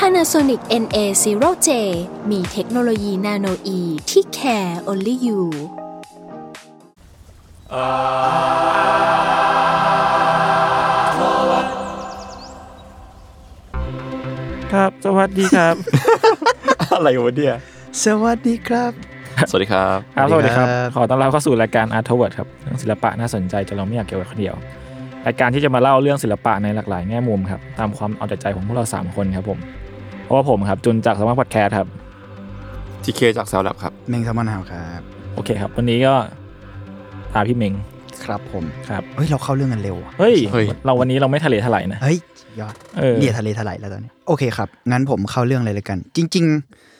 Panasonic NA0J มีเทคโนโลยีนาโนอีที่ care only you ครับ สวัสดีครับ อะไรวะเนี่ยสวัสดีครับ สวัสดีครับครับสวัสดีครับสวัสดีครับ ขอต้อนรับเข้าสู่รายการ Art Toward ครับเรื่องศิลปะน่าสนใจจนเราไม่อยากเก็บไว้คนเดียว รายการที่จะมาเล่าเรื่องศิลปะในหลากหลายแง่มุมครับ ตามความเอาแต่ใจของพวกเรา 3 คนครับผม เพราะว่าผมครับจุนจาก Salmon Podcast ครับทีเคจาก Salmon Lab ครับ เมง Salmon House ครับโอเคครับ วันนี้ก็ตามพี่เมงครับผมครับเฮ้ยเราเข้าเรื่องกันเร็วอะเฮ้ยเฮ้ย เราวันนี้เราไม่ทะเลถลายนะ เฮ้ยยอดเออ เนี่ยเถลไถลแล้วตอนนี้ โอเคครับ งั้นผมเข้าเรื่องเลยเลยกัน จริง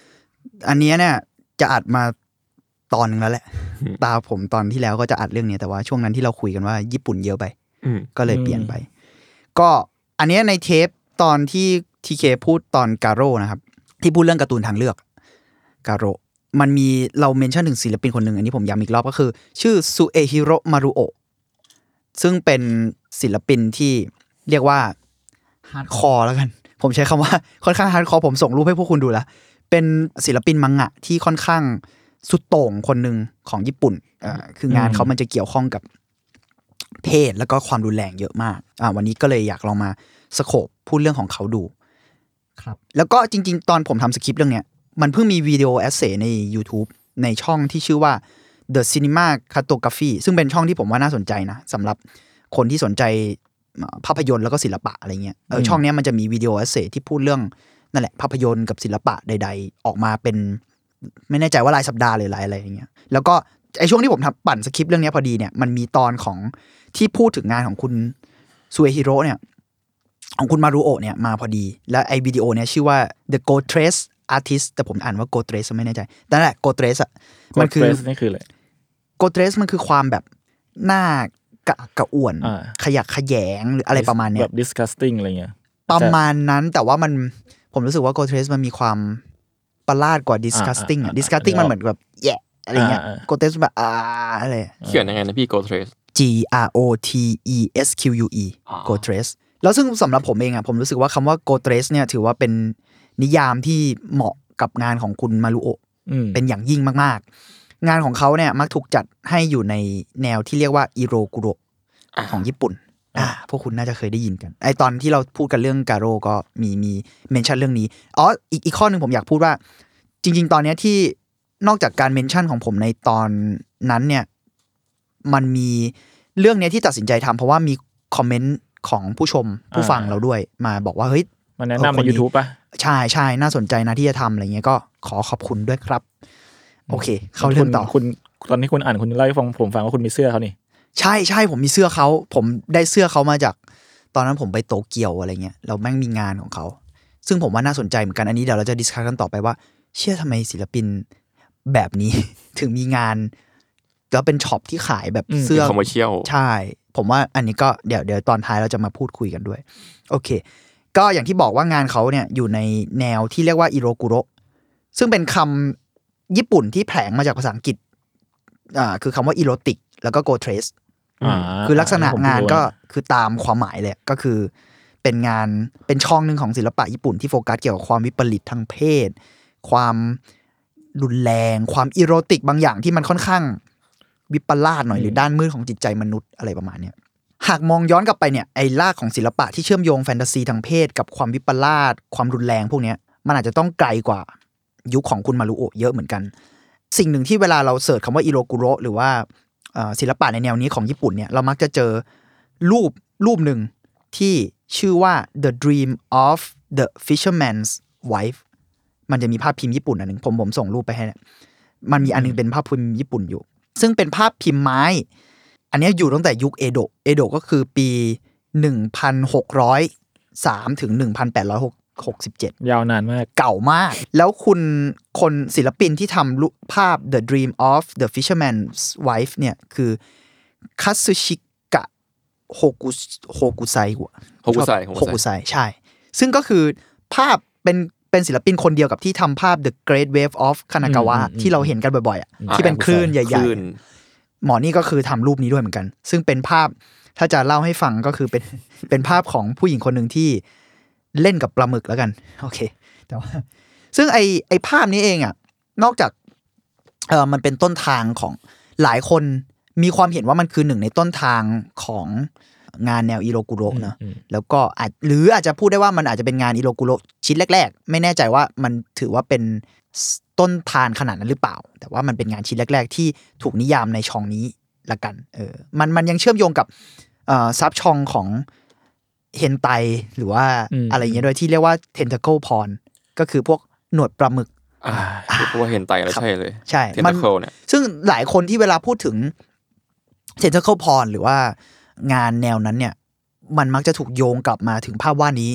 ๆ อันเนี้ยเนี่ยจะอัดมาตอนหนึ่งแล้วแหละ ตาผมตอนที่แล้วก็จะอัดเรื่องเนี้ยแต่ว่าช่วงนั้นที่เราคุยกันว่าญี่ปุ่นเยอะไป อืม ก็เลยเปลี่ยนไป ก็อันเนี้ยในเทปตอนที่ ทีเคพูดตอนกาโร่นะครับ ที่พูดเรื่องการ์ตูนทางเลือกกาโร่มันมีเรา mention ถึงศิลปินคนหนึ่งอันนี้ผมย้ำอีกรอบก็คือ ชื่อซูเอฮิโรมารุโอะซึ่งเป็นศิลปินที่เรียกว่า hardcore แล้วกัน ผมใช้คำว่าค่อนข้าง hardcore ผมส่งรูปให้พวกคุณดูแล้ว เป็นศิลปินมังงะที่ค่อนข้างสุดโต่งคนหนึ่งของญี่ปุ่นอ่าคืองานเขามันจะเกี่ยวข้องกับเพศแล้วก็ความรุนแรงเยอะมากอ่าวันนี้ก็เลยอยากลองมา scope พูดเรื่องของเขาดู ครับ แล้วก็จริง ๆ ตอนผมทำสคริปต์เรื่องเนี้ยมันเพิ่งมี video essay ใน YouTube ในช่องที่ชื่อว่า The Cinema Cartography ซึ่งเป็นช่องที่ผมว่าน่าสนใจนะสำหรับคนที่สนใจเอ่อภาพยนตร์แล้วก็ศิลปะอะไรเงี้ยเออช่องเนี้ยมันจะมี video essay ที่พูดเรื่องนั่นแหละภาพยนตร์กับศิลปะใด ๆ ออกมาเป็น ไม่แน่ใจว่ารายสัปดาห์หรือรายอะไรอย่างเงี้ยแล้วก็ไอช่วงที่ผมทำปั่นสคริปต์เรื่องเนี้ยพอดีเนี่ยมันมีตอนของที่พูดถึงงานของคุณซูเอฮิโร่เนี่ย ของคุณมารุโอะเนี่ยมาพอดี แล้วไอวิดีโอเนี่ยชื่อว่า The Go Trace Artist แต่ผมอ่านว่า Go Trace ไม่แน่ใจแต่นั่นแหละ Go Trace อะมันคือ Ghost Race นี่คืออะไร Go Trace มันคือความแบบหน้ากระอักกระอ่วนอ่าขยักขยงหรืออะไรประมาณเนี้แบยบ disgusting อะไรเงี้ยประมาณนั้นแต่ว่ามันผมรู้สึกว่า Go Trace มันมีความประหลาดกว่า disgusting อะอ่าอ่า disgusting มันเหมือนแบบแย่อะไรเงี้ยอ่าอ่า Go Trace แบบอ่าอะไรเขียนยังไงนะพี่ Go Trace G R O T E S Q U E อ๋อ Go Trace แล้วซึ่งสำหรับผมเองอะผมรู้สึกว่าคำว่า Go Trace เนี่ยถือว่าเป็นนิยามที่เหมาะกับงานของคุณมารุโอะอืมเป็นอย่างยิ่งมากๆ งานของเขาเนี่ยมักถูกจัดให้อยู่ในแนวที่เรียกว่าอิโรกุโรของญี่ปุ่นอ่าพวกคุณน่าจะเคยได้ยินกัน ไอตอนที่เราพูดกันเรื่องการโร่ก็มีมีเมนชั่นเรื่องนี้อ๋ออีกอีกข้อหนึ่งผมอยากพูดว่า จริง ๆ ตอนเนี้ยที่นอกจากการเมนชั่นของผมในตอนนั้นเนี่ย มันมีเรื่องเนี้ยที่ตัดสินใจทำเพราะว่ามีคอมเมนต์ ของผู้ชมผู้ฟังเราด้วยมาบอกว่าเฮ้ยมันแนะเออนำคนในนี้ YouTube ป่ะ ใช่ใช่น่าสนใจนะที่จะทำอะไรเงี้ยก็ขอขอบคุณด้วยครับ โอเค เข้าเรื่องต่อคุณคุณตอนที่คุณอ่านคุณเล่าให้ฟังผมฟังว่าคุณมีเสื้อเขานี่ ใช่ใช่ผมมีเสื้อเขาผมได้เสื้อเขามาจาก ตอนนั้นผมไปโตเกียวอะไรเงี้ยเราแม่งมีงานของเขา ซึ่งผมว่าน่าสนใจเหมือนกันอันนี้เดี๋ยวเราจะ discuss กันต่อไปว่า เชื่อทำไมศิลปินแบบนี้ ถึงมีงานแล้วเป็น shop ที่ขายแบบอืมเสื้อ commercial ใช่ ผมว่าอันนี้ก็เดี๋ยวเดี๋ยวตอนท้ายเราจะมาพูดคุยกันด้วย โอเค ก็อย่างที่บอกว่างานเขาเนี่ยอยู่ในแนวที่เรียกว่าอิโรกุโรซึ่งเป็นคำญี่ปุ่นที่แผลงมาจากภาษาอังกฤษอ่าคือคำว่าอีโรติก แล้วก็โกเทรสอ่าคือลักษณะผมงานรู้ก็นะคือตามความหมายเลยก็คือ เป็นงานเป็นช่องหนึ่งของศิลปะญี่ปุ่นที่โฟกัสเกี่ยวกับความวิปริตทางเพศ ความรุนแรง ความอีโรติกบางอย่างที่มันค่อนข้าง วิปลาสหน่อยหรือด้านมืดของจิตใจมนุษย์อะไรประมาณเนี้ยหากมองย้อนกลับไปเนี่ยไอ้รากของศิลปะที่เชื่อมโยงแฟนตาซีทางเพศ กับความวิปลาสความรุนแรงพวกเนี้ยมันอาจจะต้องไกลกว่ายุคของคุณมารุโอะเยอะเหมือนกัน สิ่งหนึ่งที่เวลาเราเสิร์ชคำว่าอิโรกุโรหรือว่าเอ่อศิลปะในแนวนี้ของญี่ปุ่นเนี่ยเรามักจะเจอรูปรูปหนึ่งที่ชื่อว่า The Dream of the Fisherman's Wife มันจะมีภาพพิมพ์ญี่ปุ่นอันหนึ่งผมผมส่งรูปไปให้เนี่ยมันมีอันหนึงเป็นภาพพิมพ์ญี่ปุ่นอยู่ ซึ่งเป็นภาพพิมพ์ไม้ อันเนี้ยอยู่ตั้งแต่ยุคเอโดะเอโดะก็คือปี 1603 ถึง67 ยาวนานมาก เก่ามาก แล้วคุณคนศิลปินที่ทำรูปภาพ The Dream of the Fisherman's Wife เนี่ยคือคัตสึชิกะโฮกุโฮกุไซหัวโฮกุไซโฮกุไซใช่ ซึ่งก็คือภาพเป็น เป็นศิลปินคนเดียวกับที่ทำภาพ The Great Wave of Kanagawa อืมอืมที่เราเห็นกันบ่อยๆอะอ่าที่เป็นคลื่นใหญ่คลื่นๆหมอนี่ก็คือทำรูปนี้ด้วยเหมือนกัน ซึ่งเป็นภาพถ้าจะเล่าให้ฟังก็คือเป็นเป็นภาพของผู้หญิงคนหนึ่งที่เล่นกับปลาหมึกแล้วกัน โอเค แต่ว่า ซึ่งไอไอภาพนี้เองอะ นอกจากเออมันเป็นต้นทางของหลายคนมีความเห็นว่ามันคือหนึ่งในต้นทางของ งานแนวอิโรกุโระเนอะอืมแล้วก็อาจหรืออาจจะพูดได้ว่ามันอาจจะเป็นงานอิโรกุโระชิ้นแรก ๆ ไม่แน่ใจว่ามันถือว่าเป็นต้นทานขนาดนั้นหรือเปล่า แต่ว่ามันเป็นงานชิ้นแรก ๆ ที่ถูกนิยามในช่องนี้ละกันเออมันมันยังเชื่อมโยงกับเอ่อซับช่องของเฮนไตหรือว่าอืมอะไรอย่างเงี้ยด้วยที่เรียกว่า tentacle porn ก็คือพวกหนวดปลาหมึกอ่าเพราะว่าเห็นไตแล้วใช่เลย ใช่เทนมัตาเคิลเนี่ยซึ่งหลายคนที่เวลาพูดถึง tentacle porn หรือว่า งานแนวนั้นเนี่ย มันมักจะถูกโยงกลับมาถึงภาพวาดนี้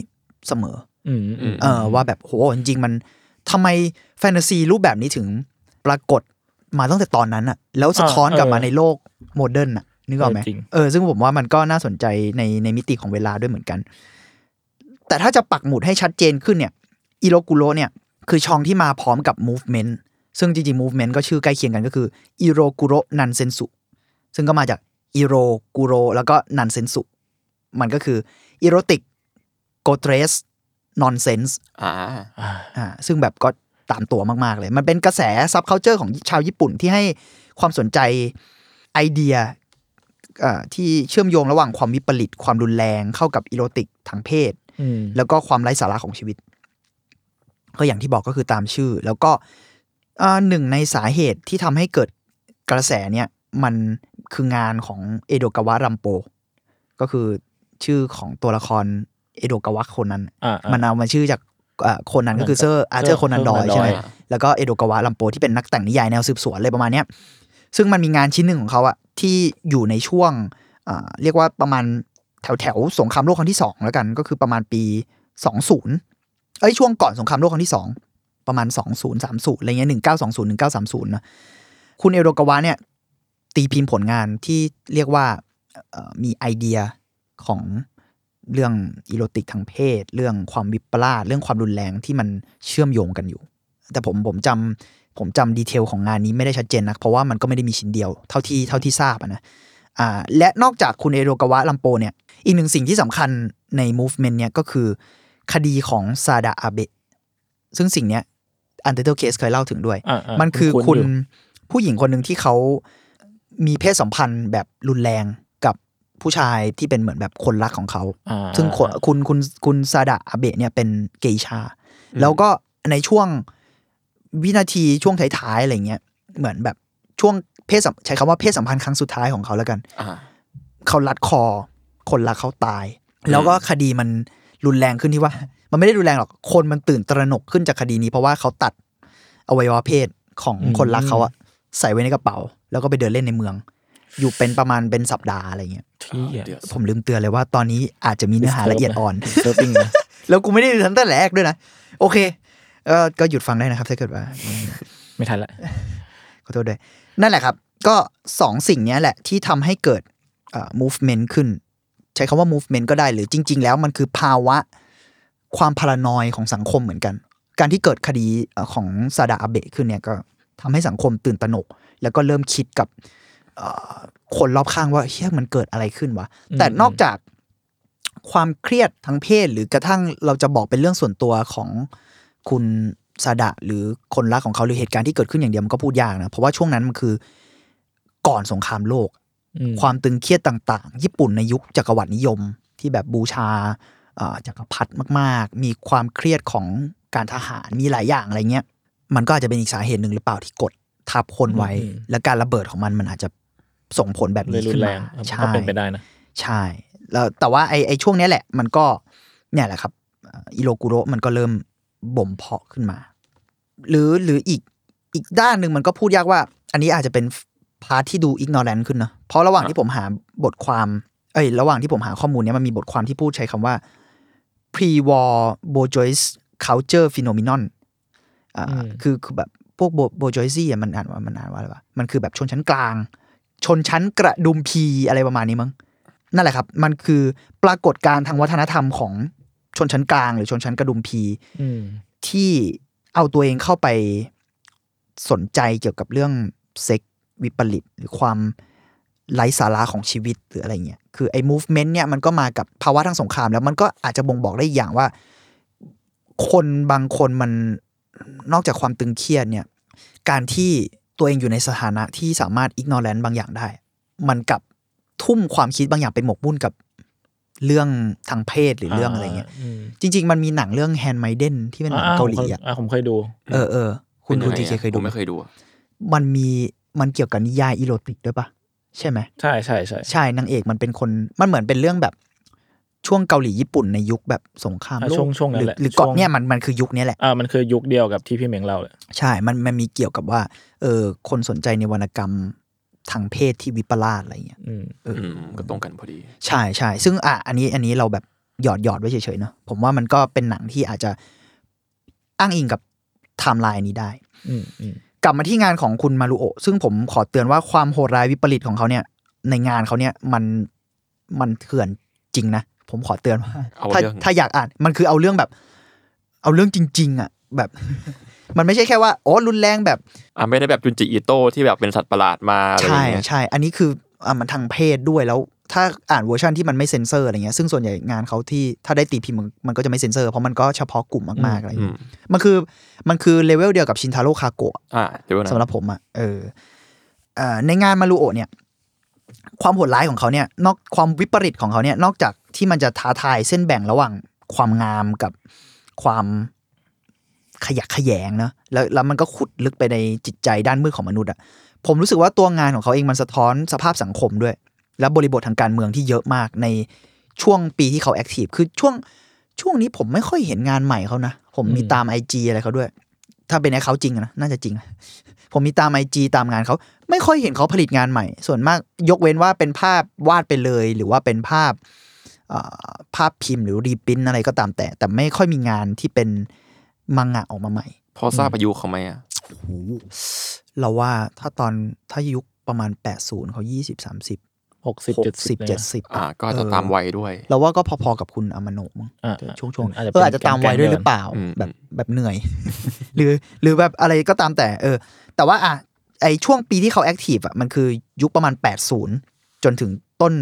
เสมออืมอืมเออว่าแบบโหจริงๆมันทำไมแฟนตาซีรูปแบบนี้ถึงปรากฏมาตั้งแต่ตอนนั้นอะแล้วสะท้อนกลับมาในโลก modern อะนึกออกไหมจริงเออซึ่งผมว่ามันก็น่าสนใจในในมิติของเวลาด้วยเหมือนกัน แต่ถ้าจะปักหมุดให้ชัดเจนขึ้นเนี่ย Ero Guro เนี่ยคือชื่อที่มาพร้อมกับ movement ซึ่งจริงๆ movement ก็ชื่อใกล้เคียงกันก็คือ Ero Guro Nansensu ซึ่งก็มาจาก Ero Guro แล้วก็ Nansensu มันก็คือ erotic grotesque nonsense อ่าอ่าอ่าซึ่งแบบก็ตามตัวมาก ๆ เลย มันเป็นกระแส subculture ของชาวญี่ปุ่นที่ให้ความสนใจไอเดียอ่าที่เชื่อมโยงระหว่างความวิปริต ความรุนแรงเข้ากับ erotic ทางเพศอืมแล้วก็ความไร้สาระของชีวิต ก็อย่างที่บอกก็คือตามชื่อ แล้วก็อ่าหนึ่งในสาเหตุที่ทำให้เกิดกระแสเนี่ยมัน คืองานของเอโดกาวะรัมโป ก็คือชื่อของตัวละครเอโดกาวะคนนั้นอ่าอ่ามันเอามาชื่อจากเอ่อคนนั้นก็คือเซอร์อาร์เธอร์โคนันดอยเซอร์ใช่ไหมโคนันดอยแล้วก็เอโดกาวะลัมโปที่เป็นนักแต่งนิยายแนวสืบสวนอะไรประมาณเนี้ยซึ่งมันมีงานชิ้นหนึ่งของเขาอะที่อยู่ในช่วงอ่าเรียกว่าประมาณแถวแถวๆสงครามโลกครั้งที่สองแล้วกัน ก็คือประมาณปีสองศูนย์เอ้ยช่วงก่อนสงครามโลกครั้งที่สองประมาณสองศูนย์สามศูนย์อะไรเงี้ยหนึ่งเก้าสองศูนย์หนึ่งเก้าสามศูนย์นะคุณเอโดกาวะเนี่ย ตีพิมพ์ผลงานที่เรียกว่าเอ่อมีไอเดียของเรื่องอีโรติกทางเพศ เรื่องความวิปลาสเรื่องความรุนแรงที่มันเชื่อมโยงกันอยู่ แต่ผมผมจำผมจำดีเทลของงานนี้ไม่ได้ชัดเจนนะเพราะว่ามันก็ไม่ได้มีชิ้นเดียวเท่าที่เท่าที่ทราบอะนะอ่าและนอกจากคุณเอโรกาวะลัมโปเนี่ยอีกหนึ่งสิ่งที่สำคัญใน movement เนี่ยก็คือ คดีของซาดะอาเบะซึ่งสิ่งเนี้ย Untitled Case เคยเล่าถึงด้วยอ่าอ่ามันคือคุ้นๆคุณอยู่ผู้หญิงคนหนึ่งที่เขา มีเพศสัมพันธ์แบบรุนแรงกับผู้ชายที่เป็นเหมือนแบบคนรักของเขาอ่าซึ่งคนคุณคุณคุณซาดะอาเบะเนี่ยเป็นเกอิชา แล้วก็ในช่วงวินาทีช่วงท้ายๆอะไรเงี้ยเหมือนแบบช่วงเพศสัมใช้คำว่าเพศสัมพันธ์ครั้งสุดท้ายของเขาแล้วกันอ่าเขารัดคอ คนรักเขาตาย แล้วก็คดีมันรุนแรงขึ้นที่ว่า มันไม่ได้รุนแรงหรอกคนมันตื่นตระหนกขึ้นจากคดีนี้ เพราะว่าเขาตัดอวัยวะเพศของอืมคนรักเขาอะ ใส่ไว้ในกระเป๋า แล้วก็ไปเดินเล่นในเมือง อยู่เป็นประมาณเป็นสัปดาห์อะไรเงี้ยที่อะเดี๋ยวผมลืมเตือนเลยว่าตอนนี้อาจจะมีเนื้อหาละเอียดอ่อนเซิร์ฟปิ้งนะแล้วกูไม่ได้ดูตั้งแต่แรกด้วยนะ โอเคเออก็หยุดฟังได้นะครับถ้าเกิดว่า ไม่ทันละขอโทษด้วย นั่นแหละครับ ก็สองสิ่งเนี้ยแหละที่ทำให้เกิดเอ่อ movement ขึ้น ใช้คำว่า movement ก็ได้หรือจริง ๆ แล้วมันคือภาวะความพารานอยของสังคมเหมือนกัน การที่เกิดคดีเอ่อของซาดาอาเบะขึ้นเนี่ยก็ ทำให้สังคมตื่นตระหนก แล้วก็เริ่มคิดกับเอ่อคนรอบข้างว่าเฮ้ยมันเกิดอะไรขึ้นวะอืมแต่นอกจากความเครียดทางเพศหรือกระทั่งเราจะบอกเป็นเรื่องส่วนตัวของคุณซาดะหรือคนรักของเขาหรือเหตุการณ์ที่เกิดขึ้นอย่างเดียวมันก็พูดยากนะเพราะว่าช่วงนั้นมันคือก่อนสงครามโลกอืมความตึงเครียดต่าง ๆ ญี่ปุ่นในยุคจักรวรรดินิยม ที่แบบบูชาเอ่อจักรพรรดิมาก ๆ มีความเครียดของการทหารมีหลายอย่างอะไรเงี้ย มันก็อาจจะเป็นอีกสาเหตุหนึ่งหรือเปล่าที่กดทับคนไว้อืมและการระเบิดของมันมันอาจจะส่งผลแบบเลยนี้รุขึ้นนแรมางก็ใช่เป็นไปได้นะใช่ แล้วแต่ว่าไอ้ไอ้ช่วงเนี้ยแหละ มันก็เนี่ยแหละครับเอ่ออิโรกุโระมันก็เริ่มบ่มเพาะขึ้นมา หรือหรืออีกอีกด้านหนึ่งมันก็พูดยากว่า อันนี้อาจจะเป็นพาร์ทที่ดูอิกนอ a n t ขึ้นนะเพราะระหว่างที่ผมหาบทความ เอ้ย ระหว่างที่ผมหาข้อมูลเนี้ยมันมีบทความที่พูดใช้คำว่า pre-war bourgeois culture phenomenon อ่าอืม คือคือแบบพวก bo- bourgeoisie อะมันอ่านว่ามันอ่านว่าอะไรวะมันคือแบบชนชั้นกลาง ชนชั้นกระดุมพีอะไรประมาณนี้มั้งนั่นแหละครับ มันคือปรากฏการณ์ทางวัฒนธรรมของชนชั้นกลาง หรือชนชั้นกระดุมพีอืมที่เอาตัวเองเข้าไปสนใจเกี่ยวกับเรื่องเซ็กวิปริตหรือความไร้สาระของชีวิตหรืออะไรเงี้ย คือไอ้ movement เนี่ยมันก็มากับภาวะทางสงคราม แล้วมันก็อาจจะบ่งบอกได้อีกอย่างว่า คนบางคนมัน นอกจากความตึงเครียดเนี่ย การที่ตัวเองอยู่ในสถานะที่สามารถ ignorant บางอย่างได้ มันกลับทุ่มความคิดบางอย่างไปหมกมุ่นกับเรื่องทางเพศหรือเรื่องอะไรเงี้ยอืมจริง ๆ มันมีหนังเรื่อง Handmaiden ที่เป็นหนังเกาหลีอะผมเคยดู เออเออคุณป็นคุณยังไงทีเคอะเคยผดูมไม่เคยดูอะมันมีมันเกี่ยวกับนิยายอีโรติกด้วยปะใช่ไหมใช่ใช่ใช่ใช่นางเอกมันเป็นคนมันเหมือนเป็นเรื่องแบบ ช่วงเกาหลีญี่ปุ่นในยุคแบบสงครามอะโลช่วงกช่วงนั้หรืนอแหละหรือก่อนช่วงเนี่ยมันมันคือยุคเนี้ยแหละอ่ามันคือยุคเดียวกับที่พี่เหมงเล่าเลยใช่ มันมันมีเกี่ยวกับว่าเออคนสนใจในวรรณกรรมทางเพศที่วิปลาสอะไรเงี้ยอืมเอออือมก็ตรงกันพอดี ใช่ใช่ซึ่งอะอันนี้อันนี้เราแบบหยอดหยอดไว้เฉยๆเนอะผมว่ามันก็เป็นหนังที่อาจจะอ้างอิงกับไทม์ไลน์นี้ได้อืมอืมกลับมาที่งานของคุณมารุโอะซึ่งผมขอเตือนว่าความโหดร้ายวิปริตของเขาเนี่ย ในงานเขาเนี่ยมันมันเถื่อนจริงนะ ผมขอเตือนว่าเอาถ้าเรื่องถ้าอยากอ่านมันคือเอาเรื่องแบบ เอาเรื่องจริง ๆ อะ แบบ มันไม่ใช่แค่ว่าโอ้รุนแรงแบบอะไม่ได้แบบจุนจิอิโต้ที่แบบเป็นสัตว์ประหลาดมาอะไรอใช่ย่างเงี้ยใช่ อันนี้คืออะมันทางเพศด้วยแล้ว ถ้าอ่านเวอร์ชันที่มันไม่เซ็นเซอร์อะไรเงี้ยซึ่งส่วนใหญ่งานเขาที่ถ้าได้ตีพิมพ์มันมันก็จะไม่เซ็นเซอร์เพราะมันก็เฉพาะกลุ่มมากๆอะไรอืเงี้มยมันคือมันคือเลเวลเดียวกับชินทาโร่คาโกะอ่าเดี๋ยวนะสำหรับผมอะเออเอ่อในงานมารูโอะเนี่ยความโหดร้ายของเขาเนี่ยนอกความวิปริตของเขาเนี่ยนอกจาก ที่มันจะท้าทายเส้นแบ่งระหว่างความงามกับความขยักขยงเนอะแล้วแล้วมันก็ขุดลึกไปในจิตใจด้านมืดของมนุษย์อะผมรู้สึกว่าตัวงานของเขาเองมันสะท้อนสภาพสังคมด้วย และบริบททางการเมืองที่เยอะมากในช่วงปีที่เขาแอคทีฟคือช่วงช่วงนี้ผมไม่ค่อยเห็นงานใหม่เขานะผมมีตามไอจีอะไรเขาด้วย ถ้าเป็นไอเขาจริงนะน่าจะจริง ผมมีตามไอจีตามงานเขาไม่ค่อยเห็นเขาผลิตงานใหม่ ส่วนมากยกเว้นว่าเป็นภาพวาดไปเลย หรือว่าเป็นภาพ ภาพพิมพ์หรือรีปรินท์อะไรก็ตามแต่ แต่ไม่ค่อยมีงานที่เป็นมังงะออกมาใหม่ พอทราบอายุเขาไหมอะเราว่าถ้าตอนถ้ายุคประมาณ 80เขา20 30หกสิบเจ็ดสิบ60 70อ่าก็จะตามวัยด้วย เราว่าก็พอๆกับคุณอามาโนะมั้งอ่าช่วงช่วงๆอาจจะเอออาจจะตามวัยด้วยหรือเปล่าอืมแบบแบบเหนื่อย หรือหรือแบบอะไรก็ตามแต่ เออ แต่ว่าอะไอช่วงปีที่เขาแอคทีฟอะมันคือยุคประมาณ 80 จนถึงต้น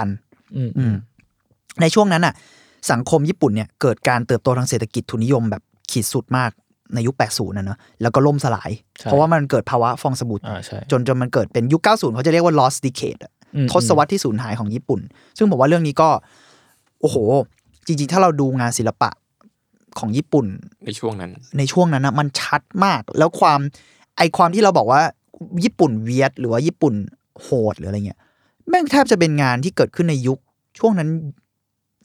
2000อืมอืม ในช่วงนั้นอะสังคมญี่ปุ่นเนี่ยเกิดการเติบโตทางเศรษฐกิจทุนนิยมแบบขีดสุดมากในยุค 80นะเนอะแล้วก็ล่มสลาย เพราะว่ามันเกิดภาวะฟองสบู่อ่าใช่จนจนมันเกิดเป็นยุค 90 เขาจะเรียกว่า lost decade อะอืมทศวรรษที่สูญหายของญี่ปุ่น ซึ่งผมว่าเรื่องนี้ก็ โอ้โห จริง ๆ ถ้าเราดูงานศิลปะของญี่ปุ่น ในช่วงนั้น ในช่วงนั้นนะมันชัดมาก แล้วความไอความที่เราบอกว่าญี่ปุ่นเวียดหรือว่าญี่ปุ่นโหดหรืออะไรเงี้ยแม่งแทบจะเป็นงานที่เกิดขึ้นในยุคช่วงนั้น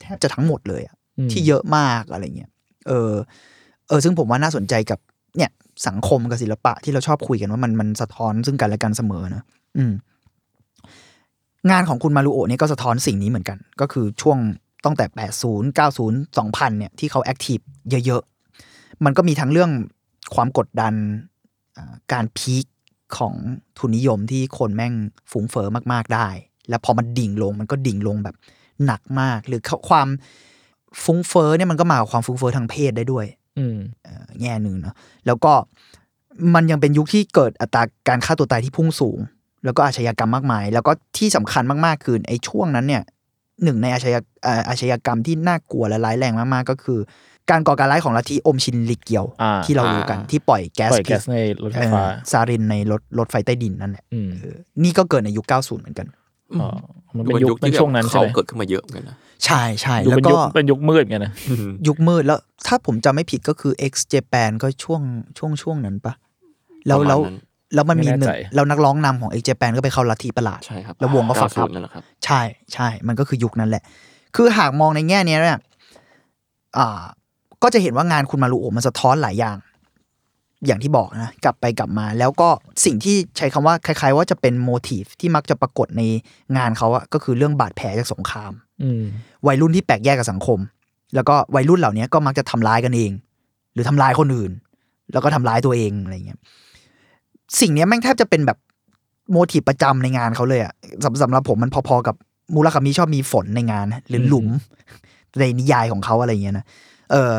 แทบจะทั้งหมดเลยอะมที่เยอะมากอะไรเงี้ยเออเออซึ่งผมว่าน่าสนใจกับเนี่ยสังคมกับศิลปะที่เราชอบคุยกันว่ามันมันสะท้อนซึ่งกันและกันเสมอนะอืมงานของคุณมารุโอะเนี่ยก็สะท้อนสิ่งนี้เหมือนกัน ก็คือช่วงตั้งแต่ 80 90 2000 เนี่ยที่เขาแอคทีฟเยอะๆ มันก็มีทั้งเรื่องความกดดันอ่าการพีคของทุนนิยมที่คนแม่งฝูงเฟอ้อมากๆได้ แล้วพอมันดิ่งลงมันก็ดิ่งลงแบบ หนักมาก หรือความฟุ้งเฟ้อเนี่ยมันก็มากับความฟุ้งเฟ้อทางเพศได้ด้วย อืมเอ่อแง่หนึ่งเนาะแล้วก็มันยังเป็นยุคที่เกิดอัตราการฆ่าตัวตายที่พุ่งสูง แล้วก็อาชญากรรมมากมาย แล้วก็ที่สำคัญมากๆคือไอ้ช่วงนั้นเนี่ยหนึ่งในอาชญาเอ่ออาชญากรรมที่น่ากลัวและร้ายแรงมากๆ ก็คือ การก่อการร้ายของลัทธิอมชินลิเกียวอ่าที่เรารู้กันอ่าที่ปล่อยแก๊สปล่อยแก๊สพิษในรถไฟเอ่อฟ้าซารินในรถรถไฟใต้ดินนั่นแหละอืมเออนี่ก็เกิดในยุค 90 เหมือนกันอ๋อ มันเป็นยุคเป็นที่ช่วงนั้นใช่เขาไหมเกิดขึ้นมาเยอะเหมือนกันนะใช่ใช่ยุคแล้วเป็นก็ยุคเป็นยุคมืดไงนะยุคมืดแล้วถ้าผมจำไม่ผิดก็คือ X Japan ก็ช่วงช่วงช่วงนั้นปะแล้วประมาณแล้วนั้นแล้วมันมีไม่หแน่นึ่ใจงแล้วนักร้องนำของ X Japan ก็ไปเข้าลัทธิประหลาดใช่ครับแล้ววงก็ฝักอัพ90นั่นแหละครับ ใช่ใช่ มันก็คือยุคนั้นแหละ คือหากมองในแง่เนี้ยเนี่ยอ่า ก็จะเห็นว่างานคุณมารุโอะมันสะท้อนหลายอย่าง อย่างที่บอกนะกลับไปกลับมา แล้วก็สิ่งที่ใช้คำว่าคล้าย ๆ ว่าจะเป็นโมทีฟที่มักจะปรากฏในงานเขาอะก็คือเรื่องบาดแผลจากสงครามอืมวัยรุ่นที่แปลกแยกกับสังคม แล้วก็วัยรุ่นเหล่านี้ก็มักจะทำร้ายกันเอง หรือทำร้ายคนอื่น แล้วก็ทำร้ายตัวเองอะไรเงี้ยสิ่งเนี้ยแม่งแทบจะเป็นแบบโมทีฟประจำในงานเขาเลยอะสำสำหรับผมมันพอๆกับมูลคามิชอบมีฝนในงาน หรือหลุมในนิยายของเขาอะไรเงี้ยนะเออ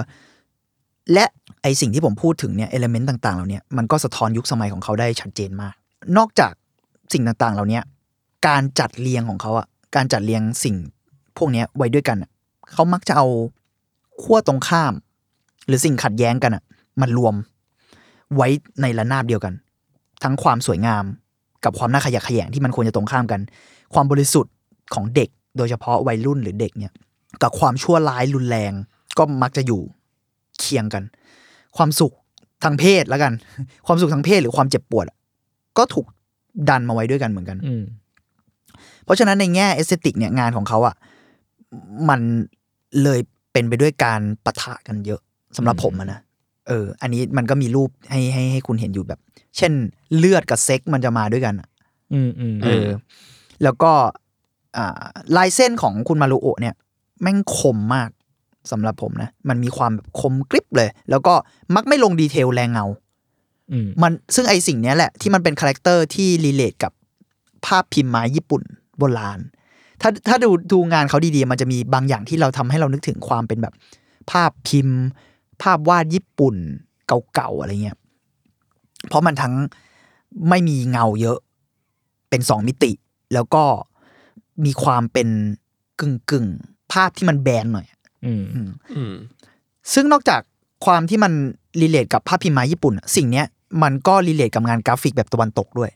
และ ไอสิ่งที่ผมพูดถึงเนี่ยเอลเมนต์ต่างๆเหล่าเนี้ยมันก็สะท้อนยุคสมัยของเขาได้ชัดเจนมาก นอกจากสิ่งต่างๆ เหล่าเนี้ยการจัดเรียงของเขาอะการจัดเรียงสิ่งพวกนี้ไว้ด้วยกันอะเขามักจะเอาขั้วตรงข้าม หรือสิ่งขัดแย้งกันอะมันรวมไว้ในระนาบเดียวกัน ทั้งความสวยงาม กับความน่าขยะแขยงที่มันควรจะตรงข้ามกัน ความบริสุทธิ์ของเด็ก โดยเฉพาะวัยรุ่นหรือเด็กเนี่ย กับความชั่วร้ายรุนแรงก็มักจะอยู่เคียงกัน ความสุขทางเพศแล้วกัน ความสุขทางเพศหรือความเจ็บปวดอะก็ถูกดันมาไว้ด้วยกันเหมือนกันอืมเพราะฉะนั้นในแง่ aesthetic เนี่ยงานของเขาอะมันเลยเป็นไปด้วยการปะทะกันเยอะสำหรับผมอะนะเออ อันนี้มันก็มีรูปให้ให้ให้คุณเห็นอยู่แบบ เช่นเลือดกับเซ็กมันจะมาด้วยกันอะอืมอืมเออ แล้วก็อ่าลายเส้นของคุณมารุโอะเนี่ย แม่งคมมาก สำหรับผมนะ มันมีความแบบคมกริบเลย แล้วก็มักไม่ลง detail แรเงาอืมมันซึ่งไอสิ่งเนี้ยแหละที่มันเป็น character ที่ relate กับภาพพิมพ์ไม้ญี่ปุ่นโบราณ ถ้าถ้าดูดูงานเขาดีๆ มันจะมีบางอย่างที่เราทำให้เรานึกถึงความเป็นแบบ ภาพพิมพ์ ภาพวาดญี่ปุ่นเก่าๆอะไรเงี้ย เพราะมันทั้งไม่มีเงาเยอะ เป็นสองมิติ แล้วก็มีความเป็นกึ่งกึ่งๆภาพที่มันแบนหน่อย อืมอืมซึ่งนอกจากความที่มัน relate กับภาพพิมพ์ไม้ญี่ปุ่นอะสิ่งเนี้ยมันก็ relate กับงานกราฟิกแบบตะวันตกด้วย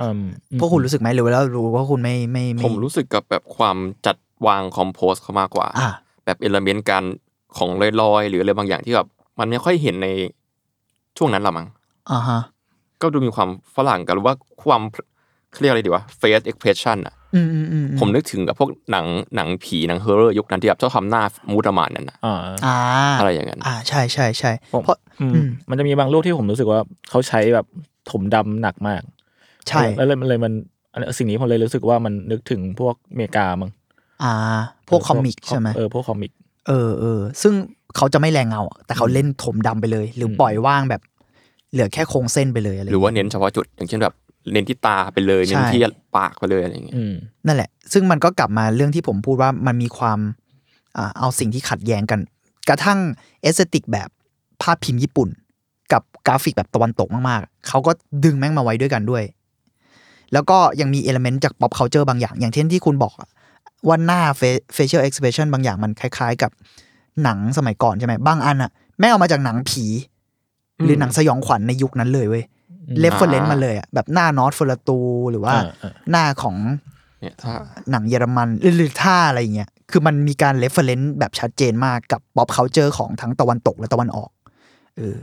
อืมพวกคุณรู้สึกไหมหรือว่ารู้ว่าคุณไม่ไม่ไผมรู้สึกกับแบบความจัดวาง compose เขามากกว่าอ่าแบบ element การของลอยๆ หรืออะไรบางอย่างที่แบบมันไม่ค่อยเห็นในช่วงนั้นหรอมั้งอ่าฮะก็ดูมีความฝรั่งกันหรือว่าความเขาเรียกอะไรดีวะ face expression อะอืมอืมอืม ผมนึกถึงกับพวกหนังหนังผีหนัง horror ยุคนั้นที่แบบชอบทำหน้า mood ประมาณนั้นนะอ่าอ่าอะไรอย่างนั้นอ่าใช่ใช่ใช่ผมเพราะอืมอืมมันจะมีบางรูปที่ผมรู้สึกว่าเขาใช้แบบถมดำหนักมาก ใช่แล้วเลยมันเลยมันอันสิ่งนี้ผมเลยรู้สึกว่ามันนึกถึงพวกอเมริกามั้งอ่า พวก comic ใช่ไหมเออพวก comic เออเออซึ่งเขาจะไม่แรเงาอะแต่เขาเล่นถมดำไปเลย หรืออมปล่อยว่างแบบ เหลือแค่โครงเส้นไปเลยอะไรหรือว่าเน้นเฉพาะจุดอย่างเช่นแบบ เน้นที่ตาไปเลยเน้นที่ปากไปเลยอะไรอย่างเงี้ยอืมนั่นแหละ ซึ่งมันก็กลับมาเรื่องที่ผมพูดว่ามันมีความอ่าเอาสิ่งที่ขัดแย้งกัน กระทั่ง aesthetic แบบภาพพิมพ์ญี่ปุ่น กับกราฟิกแบบตะวันตกมากๆ เขาก็ดึงแม่งมาไว้ด้วยกันด้วย แล้วก็ยังมี element จาก pop culture บางอย่าง อย่างเช่นที่คุณบอกอะว่าหน้า fa- facial expression บางอย่างมันคล้ายๆ กับหนังสมัยก่อนใช่ไหมบางอันอะแม่งเอามาจากหนังผี หรือหนังสยองขวัญในยุคนั้นเลยเว้ยอืม reference มาเลยอะแบบหน้านอสเฟอราตู หรือว่าอ่าอ่าหน้าของเนี่ยถ้าหนังเยอรมันหรือหรือท่าอะไรอย่างเงี้ยคือมันมีการ reference แบบชัดเจนมากกับ pop culture ของทั้งตะวันตกและตะวันออกเออ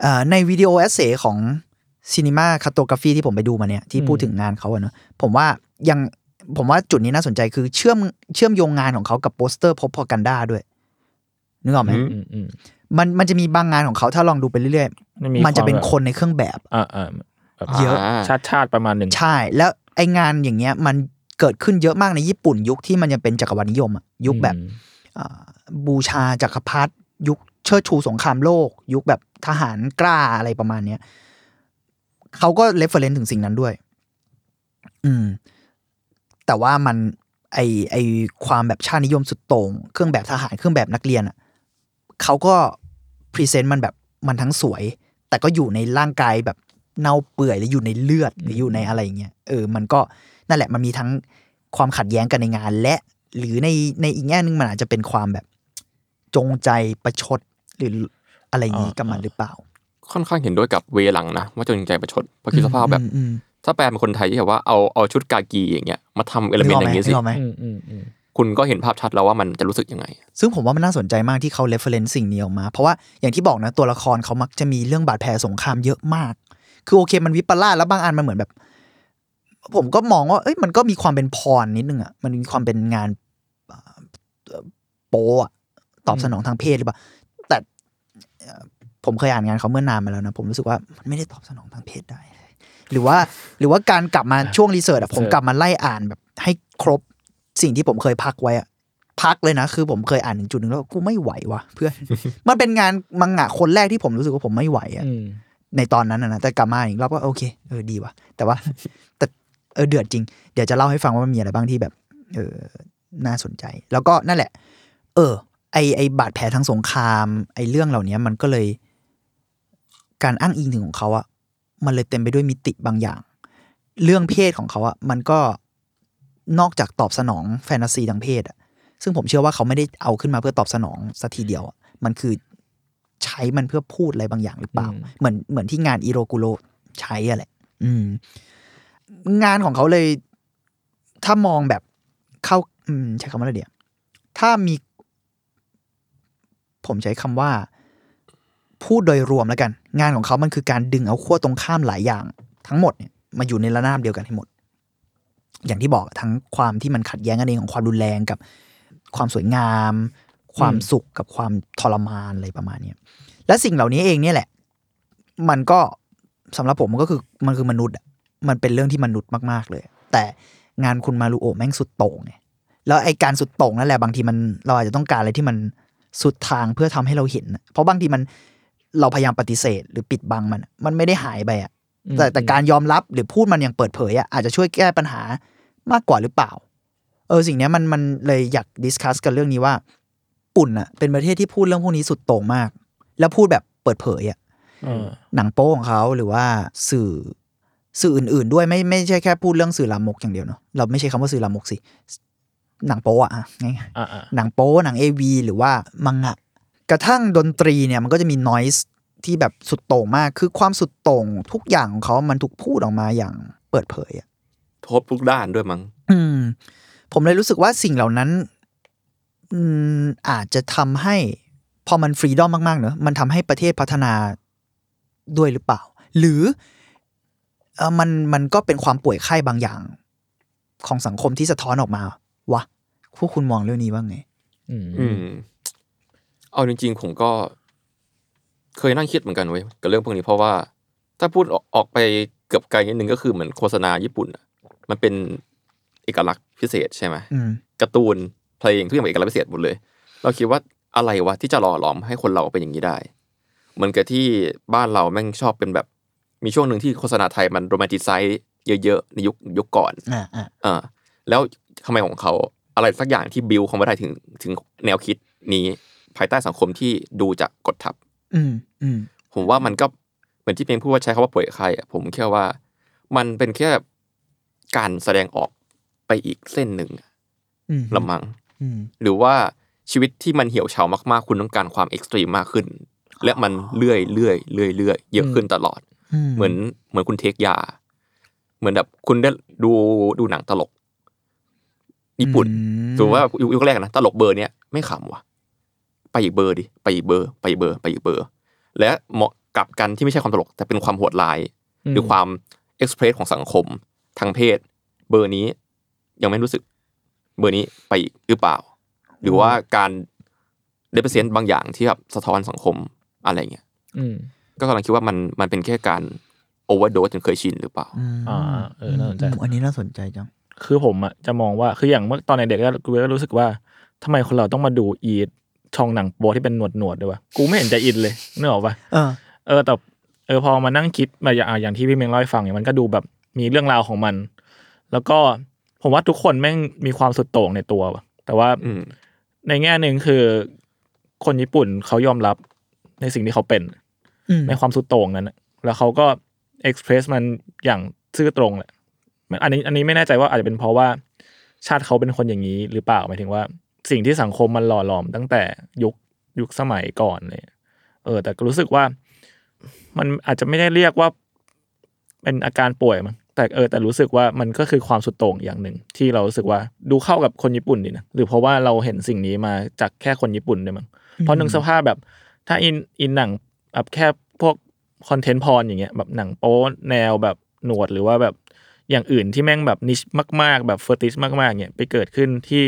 เอ่อใน video essay ของ Cinema c a r t o g r a p h y ที่ผมไปดูมาเนี่ยที่พูดถึงงานเขาอะเนอะผมว่ายังผมว่าจุดนี้น่าสนใจคือเชื่อมเชื่อมโยงงานของเขากับโปสเตอร์ propaganda ด้วยนึกออกไหมอื มอืมอืมมันมันจะมีบางงานของเขาถ้าลองดูไปเรื่อยมันมีๆมันจะเป็นความแบบคนในเครื่องแบบอ่าอ่าแบบเยอะชาติชาติประมาณหนึ่งใช่ แล้วไองานอย่างเงี้ยมันเกิดขึ้นเยอะมากในญี่ปุ่น ยุคที่มันยังเป็นจักรวรรดินิยมอะยุคแบบอืมอ่าบูชาจักรพรรดิยุคเชิดชูสงครามโลก ยุคแบบทหารกล้าอะไรประมาณเนี้ยเขาก็ reference ถึงสิ่งนั้นด้วย อืม แต่ว่ามันไอไอความแบบชาตินิยมสุดโต่งเครื่องแบบทหารเครื่องแบบนักเรียนอะเขาก็ พรีเซนต์มันแบบมันทั้งสวย แต่ก็อยู่ในร่างกายแบบเน่าเปื่อยหรืออยู่ในเลือดหรืออยู่ในอะไรอย่างเงี้ยเออมันก็นั่นแหละมันมีทั้งความขัดแย้งกันในงาน และหรือในในอีกแง่หนึงมันอาจจะเป็นความแบบจงใจประชดหรืออะไรอย่างงี้กับมันหรือเปล่า ค่อนข้างเห็นด้วยกับเวหลังนะว่าจงใจประชดเพราะคิดสภาพแบบอืมอืมถ้าแปลเป็นคนไทยที่แบบว่าเอาเอาชุดกากีอย่างเงี้ยมาทำ element อย่างงี้สิ คุณก็เห็นภาพชัดแล้วว่ามันจะรู้สึกยังไง ซึ่งผมว่ามันน่าสนใจมากที่เขา reference สิ่งนี้ออกมา เพราะว่าอย่างที่บอกนะตัวละครเขามักจะมีเรื่องบาดแผลสงครามเยอะมาก คือโอเคมันวิปลาสแล้วบางอันมันเหมือนแบบ ผมก็มองว่าเอ้ยมันก็มีความเป็น porn นิดนึงอะมันมีความเป็นงานโปะตอบสนองทางเพศหรือเปล่าแต่ผมเคยอ่านงานเขาเมื่อนานมาแล้วนะ ผมรู้สึกว่ามันไม่ได้ตอบสนองทางเพศได้ หรือว่าหรือว่าการกลับมาช่วงรีเสิร์ชอะผมกลับมาไล่อ่านแบบให้ครบ สิ่งที่ผมเคยพักไว้อะพักเลยนะ คือผมเคยอ่านถึงจุดหนึ่งแล้วกูไม่ไหววะเพื่อน มันเป็นงานมังงะคนแรกที่ผมรู้สึกว่าผมไม่ไหวอะอืมในตอนนั้นนะนะแต่กลับมาอีกรอบก็โอเคเออดีว่ะแต่ว่า แต่เออเดือดจริง เดี๋ยวจะเล่าให้ฟังว่ามันมีอะไรบ้างที่แบบ เออน่าสนใจ แล้วก็นั่นแหละ เออ ไอไอบาดแผลทางสงคราม ไอเรื่องเหล่านี้มันก็เลย การอ้างอิงถึงของเขาอะมันเลยเต็มไปด้วยมิติบางอย่าง เรื่องเพศของเขาอะมันก็ นอกจากตอบสนองแฟนตาซีทางเพศอะซึ่งผมเชื่อว่าเขาไม่ได้เอาขึ้นมาเพื่อตอบสนองสัทีเดียวอะมันคือใช้มันเพื่อพูดอะไรบางอย่างหรือเปล่าอืมเหมือนเหมือนที่งานอิโรกุโรใช้อะแหละอืม งานของเขาเลย ถ้ามองแบบเข้า อืม ใช้คำว่าอะไรเดียวถ้ามี ผมใช้คำว่า พูดโดยรวมแล้วกัน งานของเขามันคือการดึงเอาขั้วตรงข้ามหลายอย่าง ทั้งหมดเนี่ยมาอยู่ในระนาบเดียวกันให้หมด อย่างที่บอกทั้งความที่มันขัดแย้งกันเองของความรุนแรงกับความสวยงาม ความสุขกับความทรมานอะไรประมาณเนี้ยและสิ่งเหล่านี้เองเนี่ยแหละ มันก็สำหรับผมมันก็คือมันคือมนุษย์อะมันเป็นเรื่องที่มนุษย์มากๆเลย แต่งานคุณมารุโอะแม่งสุดโต่งไงแล้วไอการสุดโต่งนั่นแหละบางทีมันเราอาจจะต้องการอะไรที่มันสุดทางเพื่อทำให้เราเห็นอะเพราะบางทีมันเราพยายามปฏิเสธ หรือปิดบังมันอะมันไม่ได้หายไปอะแต่แต่การยอมรับหรือพูดมันอย่างเปิดเผยอะอาจจะช่วยแก้ปัญหา มากกว่าหรือเปล่า เออสิ่งเนี้ยมันมันเลยอยากดิสคัสกันเรื่องนี้ว่าปุ่นอะเป็นประเทศที่พูดเรื่องพวกนี้สุดโต่งมาก แล้วพูดแบบเปิดเผยอะเออหนังโป้ของเขาหรือว่าสื่อสื่ออื่น ๆ ด้วยไม่ไม่ใช่แค่พูดเรื่องสื่อลามกอย่างเดียวเนาะเราไม่ใช่คำว่าสื่อลามกสิหนังโป้อะอะง่ายอ่าอ่าๆหนังโป้หนังเอวีหรือว่ามังงะกระทั่งดนตรีเนี่ยมันก็จะมีนอยส์ที่แบบสุดโต่งมาก คือความสุดโต่งทุกอย่างของเขามันถูกพูดออกมาอย่างเปิดเผยอะ ทบทุกด้านด้วยมั้ง อืม ผมเลยรู้สึกว่าสิ่งเหล่านั้น อืมอาจจะทำให้ พอมันฟรีดอมมากๆเนอะมันทำให้ประเทศพัฒนาด้วยหรือเปล่า หรือเออมันมันก็เป็นความป่วยไข้บางอย่าง ของสังคมที่สะท้อนออกมาวะพวกคุณมองเรื่องนี้ว่าไง อืมอืมเอาจริง ๆ ผมก็ เคยนั่งคิดเหมือนกันเว้ยกับเรื่องพวกนี้เพราะว่า ถ้าพูดออกออกไปเกือบไกลนิดนึงก็คือเหมือนโฆษณาญี่ปุ่นอะ มันเป็นเอกลักษณ์พิเศษใช่ไหมอืมการ์ตูนเพลงทุกอย่างเป็นเอกลักษณ์พิเศษหมดเลย เราคิดว่าอะไรวะที่จะหล่อหลอมให้คนเราเป็นอย่างนี้ได้เหมือนกับที่บ้านเราแม่งชอบเป็นแบบมีช่วงหนึ่งที่โฆษณาไทยมันโรแมนติไซส์เยอะๆในยุคยุคก่อนอ่าอ่าอ่าแล้วทำไมของเขาอะไรสักอย่างที่บิวเขาไม่ได้ถึงถึงแนวคิดนี้ภายใต้สังคมที่ดูจากกดทับ อืมอืมผมว่ามันก็เหมือนที่เป็นพูดว่าใช้คำว่าป่วยไข้อะผมแค่ว่า มันเป็นแค่ การแสดงออกไปอีกเส้นหนึ่งอะอืมละมังอืมหรือว่าชีวิตที่มันเหี่ยวเฉามากๆ คุณต้องการความเอ็กซ์ตรีมมากขึ้น และมันเลื่อยเลื่อยเลื่อยเลื่อยเยอะขึ้นตลอด เหมือนเหมือนคุณเทคยา เหมือนแบบคุณได้ดูดูหนังตลก ญี่ปุ่นอืมถือว่ายุคยุคแรกนะตลกเบอร์เนี้ยไม่ขำว่ะ ไปอีกเบอร์ดิไปอีกเบอร์ ไปอีกเบอร์ ไปอีกเบอร์ และเหมาะกับกันที่ไม่ใช่ความตลก แต่เป็นความโหดร้าย หรือความ express ของสังคม ทางเพศ เบอร์นี้ยังไม่รู้สึก เบอร์นี้ไปอีกหรือเปล่า หรือว่าการเ e เ r อร์เซนต์บางอย่างที่แบบสะท้อนสังคมอะไรเงี้ยอืมก็กำลังคิดว่ามันมันเป็นแค่การ overdose จนเคยชินหรือเปล่ามอ่าเออน่าสนใจมอันนี้น่าสนใจจังคือผมอะจะมองว่าคืออย่างเมื่อตอนในเด็กก็กูก็รู้สึกว่าทำไมคนเราต้องมาดูอีช่องหนังโป๊ที่เป็นหนวดหนวดๆด้วยวะกูไม่เห็นจะอินเลยนึกออกปะเออเออแต่เออพอมานั่งคิดมาอย่างอะอย่างที่พี่เมงเล่าให้ฟังเนี่ยมันก็ดูแบบ มีเรื่องราวของมัน แล้วก็ผมว่าทุกคนแม่งมีความสุดโต่งในตัวว่ะแต่ว่าอืมในแง่หนึ่งคือ คนญี่ปุ่นเขายอมรับในสิ่งที่เขาเป็นอืมในความสุดโต่งนั้นน่ะแล้วเขาก็เอ็กเพรสมันอย่างซื่อตรงแหละมันอันนี้อันนี้ไม่แน่ใจว่าอาจจะเป็นเพราะว่า ชาติเขาเป็นคนอย่างนี้หรือเปล่าหมายถึงว่า สิ่งที่สังคมมันหล่อหลอมตั้งแต่ยุคยุคสมัยก่อนเลยเออ แต่ก็รู้สึกว่า มันอาจจะไม่ได้เรียกว่า เป็นอาการป่วยมั้ง แต่เออแต่รู้สึกว่ามันก็คือความสุดโต่งอย่างหนึ่ง ที่เรารู้สึกว่าดูเข้ากับคนญี่ปุ่นดีนะหรือเพราะว่าเราเห็นสิ่งนี้มาจากแค่คนญี่ปุ่นด้วยมั้งเพราะหนึ่งสภาพแบบถ้าอินอินหนังแบบแค่พวกคอนเทนต์พรอย่างเงี้ยแบบหนังโป๊แนวแบบหนวดหรือว่าแบบอย่างอื่นที่แม่งแบบนิชมากๆ แบบเฟอร์ติชมากๆเนี่ยไปเกิดขึ้นที่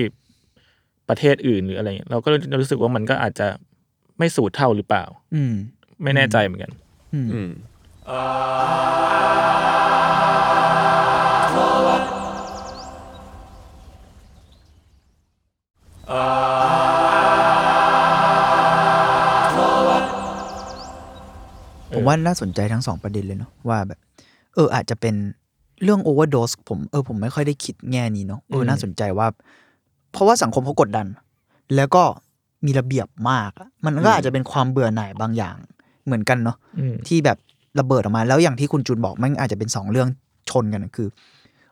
ประเทศอื่นหรืออะไรเงี้ยเราก็รู้สึกว่ามันก็อาจจะไม่สูตรเท่าหรือเปล่า อืมไม่แน่ใจเหมือนกัน อืม ผมว่าน่าสนใจทั้งสองประเด็นเลยเนาะว่าแบบ เอออาจจะเป็นเรื่องโอเวอร์โดสผมเออผมไม่ค่อยได้คิดแง่นี้เนาะเออน่าสนใจว่า เพราะว่าสังคมเขากดดัน แล้วก็มีระเบียบมาก มันก็อาจจะเป็นความเบื่อหน่ายบางอย่างเหมือนกันเนาะที่แบบระเบิดออกมา แล้วอย่างที่คุณจูนบอกมันอาจจะเป็นสองเรื่องชนกันคือ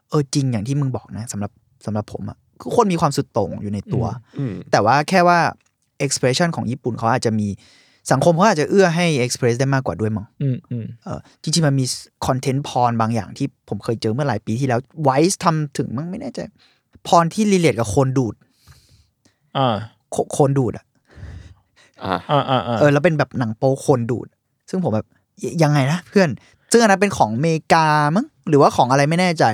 เออจริงอย่างที่มึงบอกนะ สำหรับสำหรับผมอะ คือคนมีความสุดโต่งอยู่ในตัวอืมแต่ว่าแค่ว่า expression ของญี่ปุ่นเขาอาจจะมีสังคมเขาอาจจะเอื้อให้ express ได้มากกว่าด้วยมั้งอืมอืมเออจริงๆ มันมี content porn บางอย่างที่ผมเคยเจอเมื่อหลายปีที่แล้ว Vice ทำถึงมั้งไม่แน่ใจ porn ที่ relate กับโคลนดูดอ่าโคโคลนดูดอะอ่าอ่าอ่าอ่าเออแล้วเป็นแบบหนังโป๊โคลนดูด ซึ่งผมแบบยยังไงนะเพื่อนซึ่งอันนั้นเป็นของอเมริกามั้ง หรือว่าของอะไรไม่แน่ใจ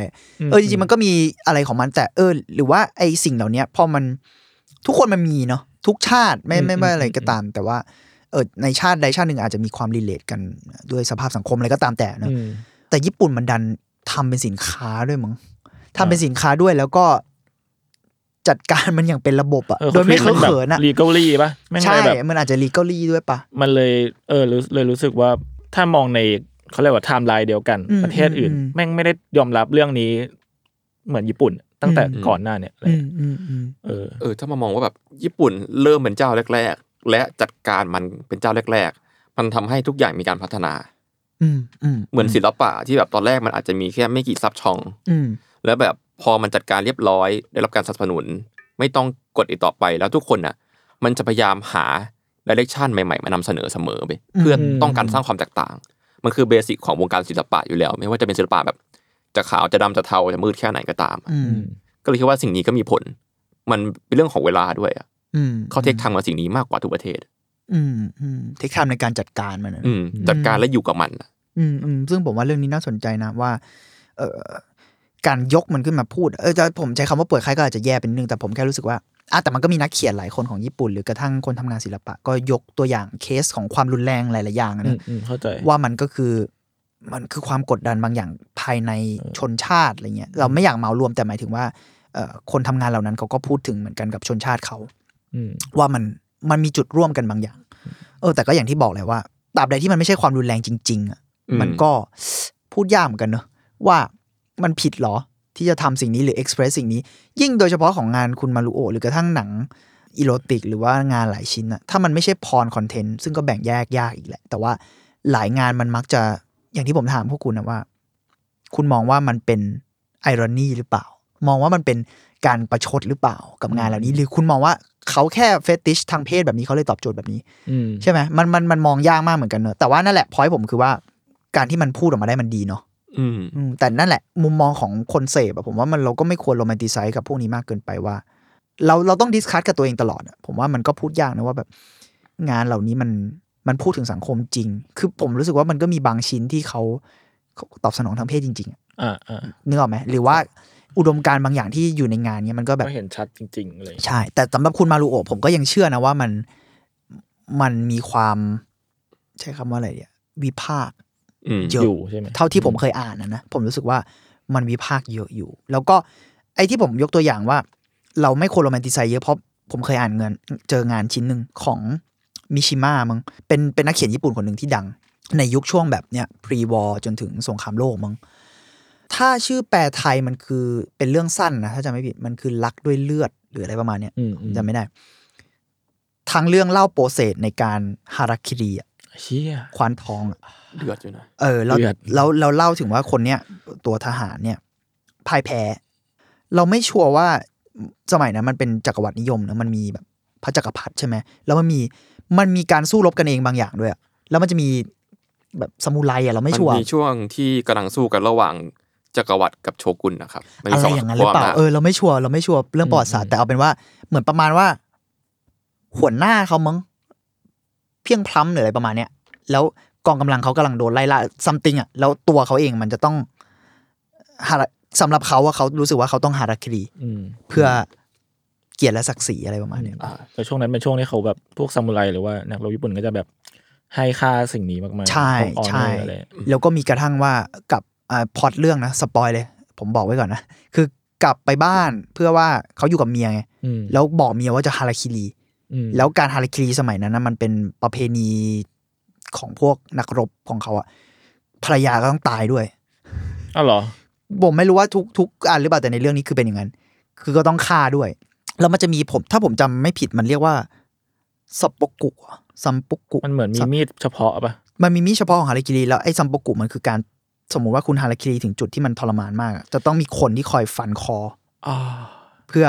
เออจริงๆมันก็มีอะไรของมันแต่เออ หรือว่าไอสิ่งเหล่านี้พอมันทุกคนมันมีเนาะทุกชาติไม่ไม่ไม่อะไรก็ตาม แต่ว่า เออในชาติใดชาติหนึ่งอาจจะมีความ relate กันด้วยสภาพสังคมอะไรก็ตามแต่เนอะอืมแต่ญี่ปุ่นมันดันทำเป็นสินค้าด้วยมั้งทำเป็นสินค้าด้วยแล้วก็จัดการมันอย่างเป็นระบบอะเออโดยไม่เคอะเขินอะลีก a ลี่ปะแม่งใช่เลยแบบมันอาจจะลีก a ลี่ด้วยปะมันเลยเออรู้เลยรู้สึกว่าถ้ามองใน เขาเรียกว่าไทม์ไลน์เดียวกันอืมประเทศอื่นอืมแม่งไม่ได้ยอมรับเรื่องนี้เหมือนญี่ปุ่น ตั้งแต่อืมก่อนหน้าเนี่ยอะไรอืมอืมอืมเออเออ ถ้ามามองว่าแบบญี่ปุ่นเริ่มเป็นเจ้าแรก ๆ และจัดการมันเป็นเจ้าแรก ๆ มันทำให้ทุกอย่างมีการพัฒนาอืมอืมเหมือนศิลปะที่แบบตอนแรกมันอาจจะมีแค่ไม่กี่ซับช่องอืมแล้วแบบพอมันจัดการเรียบร้อย ได้รับการสนับสนุน ไม่ต้องกดอีกต่อไปแล้วทุกคนน่ะ มันจะพยายามหาดิเรกชันใหม่ๆ มานำเสนอเสมอไปเพื่อต้องการสร้างความแตกต่าง มันคือเบสิกของวงการศิลปะอยู่แล้ว ไม่ว่าจะเป็นศิลปะแบบ จะขาวจะดำจะเทาจะมืดแค่ไหนก็ตามอืมก็เลยคิดว่าสิ่งนี้ก็มีผล มันเป็นเรื่องของเวลาด้วยอะอืมเขาเทคทางมาสิ่งนี้มากกว่าทุกประเทศ อืมอืมเทคไทม์ในการจัดการมันอะอืมจัดการและอยู่กับมันอะอืมอืมซึ่งผมว่าเรื่องนี้น่าสนใจนะว่า เออการยกมันขึ้นมาพูดเออจะผมใช้คำว่าเปิดค่ายก็อาจจะแย่เป็นนึงแต่ผมแค่รู้สึกว่า อะแต่มันก็มีนักเขียนหลายคนของญี่ปุ่น หรือกระทั่งคนทำงานศิลปะ ก็ยกตัวอย่างเคสของความรุนแรงหลาย ๆ อย่างอะอืนะมอืมเข้าใจว่ามันก็คือมันคือความกดดันบางอย่างภายในชนชาติอะไรเงี้ยเราไม่อยากเหมารวมแต่หมายถึงว่าเอ่อคนทำงานเหล่านั้นเขาก็พูดถึงเหมือนกันกับชนชาติเขาอืมว่ามันมันมีจุดร่วมกันบางอย่าง เออ แต่ก็อย่างที่บอกแหละว่าตราบใดที่มันไม่ใช่ความรุนแรงจริง ๆ อะ มันก็พูดยากเหมือนกันเนอะว่ามันผิดเหรอ ที่จะทำสิ่งนี้หรือ express สิ่งนี้ ยิ่งโดยเฉพาะของงานคุณมารุโอะหรือกระทั่งหนังอีโรติก หรือว่างานหลายชิ้นอะถ้ามันไม่ใช่ porn content ซึ่งก็แบ่งแยกยากอีกแหละ แต่ว่าหลายงานมันมักจะอย่างที่ผมถามพวกคุณนะว่า คุณมองว่ามันเป็น irony หรือเปล่า มองว่ามันเป็นการประชดหรือเปล่ากับงานเหล่านี้ หรือคุณมองว่าเขาแค่ fetish ทางเพศแบบนี้เขาเลยตอบโจทย์แบบนี้อืมใช่ไหมมันมันมันมองยากมากเหมือนกันเนอะแต่ว่านั่นแหละพอยผมคือว่าการที่มันพูดออกมาได้มันดีเนาะ อืมอืมแต่นั่นแหละ มุมมองของคนเสพอะผมว่ามันเราก็ไม่ควร romanticize กับพวกนี้มากเกินไปว่า เราเราต้อง discuss กับตัวเองตลอดอะผมว่ามันก็พูดยากนะว่าแบบ งานเหล่านี้มันมันพูดถึงสังคมจริง คือผมรู้สึกว่ามันก็มีบางชิ้นที่เขาเขาตอบสนองทางเพศจริงๆอะอ่าอ่านึกออกไหมหรือว่าอุดมการณ์บางอย่างที่อยู่ในงานเนี้ยมันก็แบบก็เห็นชัดจริง ๆ เลยใช่ แต่สำหรับคุณมารุโอะผมก็ยังเชื่อนะว่ามันมันมีความ ใช้คำว่าอะไรเนี่ยวิพากษ์อืม เยอะอยู่ใช่ไหมเท่าที่ผมเคยอ่านนะนะผมรู้สึกว่ามันวิพากษ์เยอะอยู่ แล้วก็ไอ้ที่ผมยกตัวอย่างว่า เราไม่ควรโรแมนติไซด์เยอะเพราะผมเคยอ่านเงินเจองานชิ้นหนึ่งของมิชิมะมั้งเป็นเป็นนักเขียนญี่ปุ่นคนหนึ่งที่ดัง ในยุคช่วงแบบเนี้ยพรีวอจนถึงสงครามโลกมั้งถ้าชื่อแปลไทยมันคือเป็นเรื่องสั้นนะถ้าจำไม่ผิดมันคือรักด้วยเลือดหรืออะไรประมาณเนี้ยอืมอืมจำไม่ได้ ทั้งเรื่องเล่าโปรเซสในการฮาราคิริอะ เชี่ยควานทองอะเดือดอยู่นะ เออแล้วเดือดแล้วเราเล่าถึงว่าคนเนี้ยตัวทหารเนี่ยพ่ายแพ้ เราไม่ชัวร์ว่าสมัยนั้นมันเป็นจักรวรรดินิยมนะมันมีแบบพระจักรพรรดิใช่ไหมแล้วมันมีมันมีการสู้รบกันเองบางอย่างด้วยอะแล้วมันจะมีแบบสมุไรอะเราไม่มันชัวร์ มีช่วงที่กำลังสู้กันระหว่างจักรวรรดิกับโชกุนนะครับมันอะมีไรสอย่างนั้นหรือเปล่า ขั้วำจ เออเราไม่ชัวร์เราไม่ชัวร์เรื่องประวัติศาสตร์แต่เอาเป็นว่าเหมือนประมาณว่า หัวหน้าเขามั้งเพียงพล้ำหรืออะไรประมาณเนี้ยแล้วกองกำลังเขากำลังโดนไล่ล่าซัมติงอะแล้วตัวเขาเองมันจะต้องหาสำหรับเขาว่าเขารู้สึกว่าเขาต้องหารักคดีอืมเพื่อเกียรติและศักดิ์ศรีอะไรประมาณเนี้ยอ่าแต่ช่วงนั้นเป็นช่วงที่เขาแบบพวกซามูไรหรือว่านักรบญี่ปุ่นก็จะแบบให้ค่าสิ่งนี้มากๆใช่พวก honor ใช่อะไรแล้วก็มีกระทั่งว่ากับอ่าพล็อตเรื่องนะสปอยเลย ผมบอกไว้ก่อนนะคือกลับไปบ้านเพื่อว่าเขาอยู่กับเมียไงอืมแล้วบอกเมียว่าจะฮาราคิรีอืม แล้วการฮาราคิรีสมัยนั้นนะมันเป็นประเพณีของพวกนักรบของเขาอะภรรยาก็ต้องตายด้วยอ้าวเหรอผมไม่รู้ว่าทุกทุกอันหรือเปล่าแต่ในเรื่องนี้คือเป็นอย่างนั้น คือก็ต้องฆ่าด้วย แล้วมันจะมีผมถ้าผมจำไม่ผิดมันเรียกว่าซัมปกุอะซัมปกุมันเหมือนมีมีดเฉพาะปะมันมีมีดเฉพาะของฮาราคิริแล้วไอ้ซัมปกุมันคือการสมมุติว่าคุณฮาราคิริถึงจุดที่มันทรมานมากอะจะต้องมีคนที่คอยฟันคออ่าเพื่อ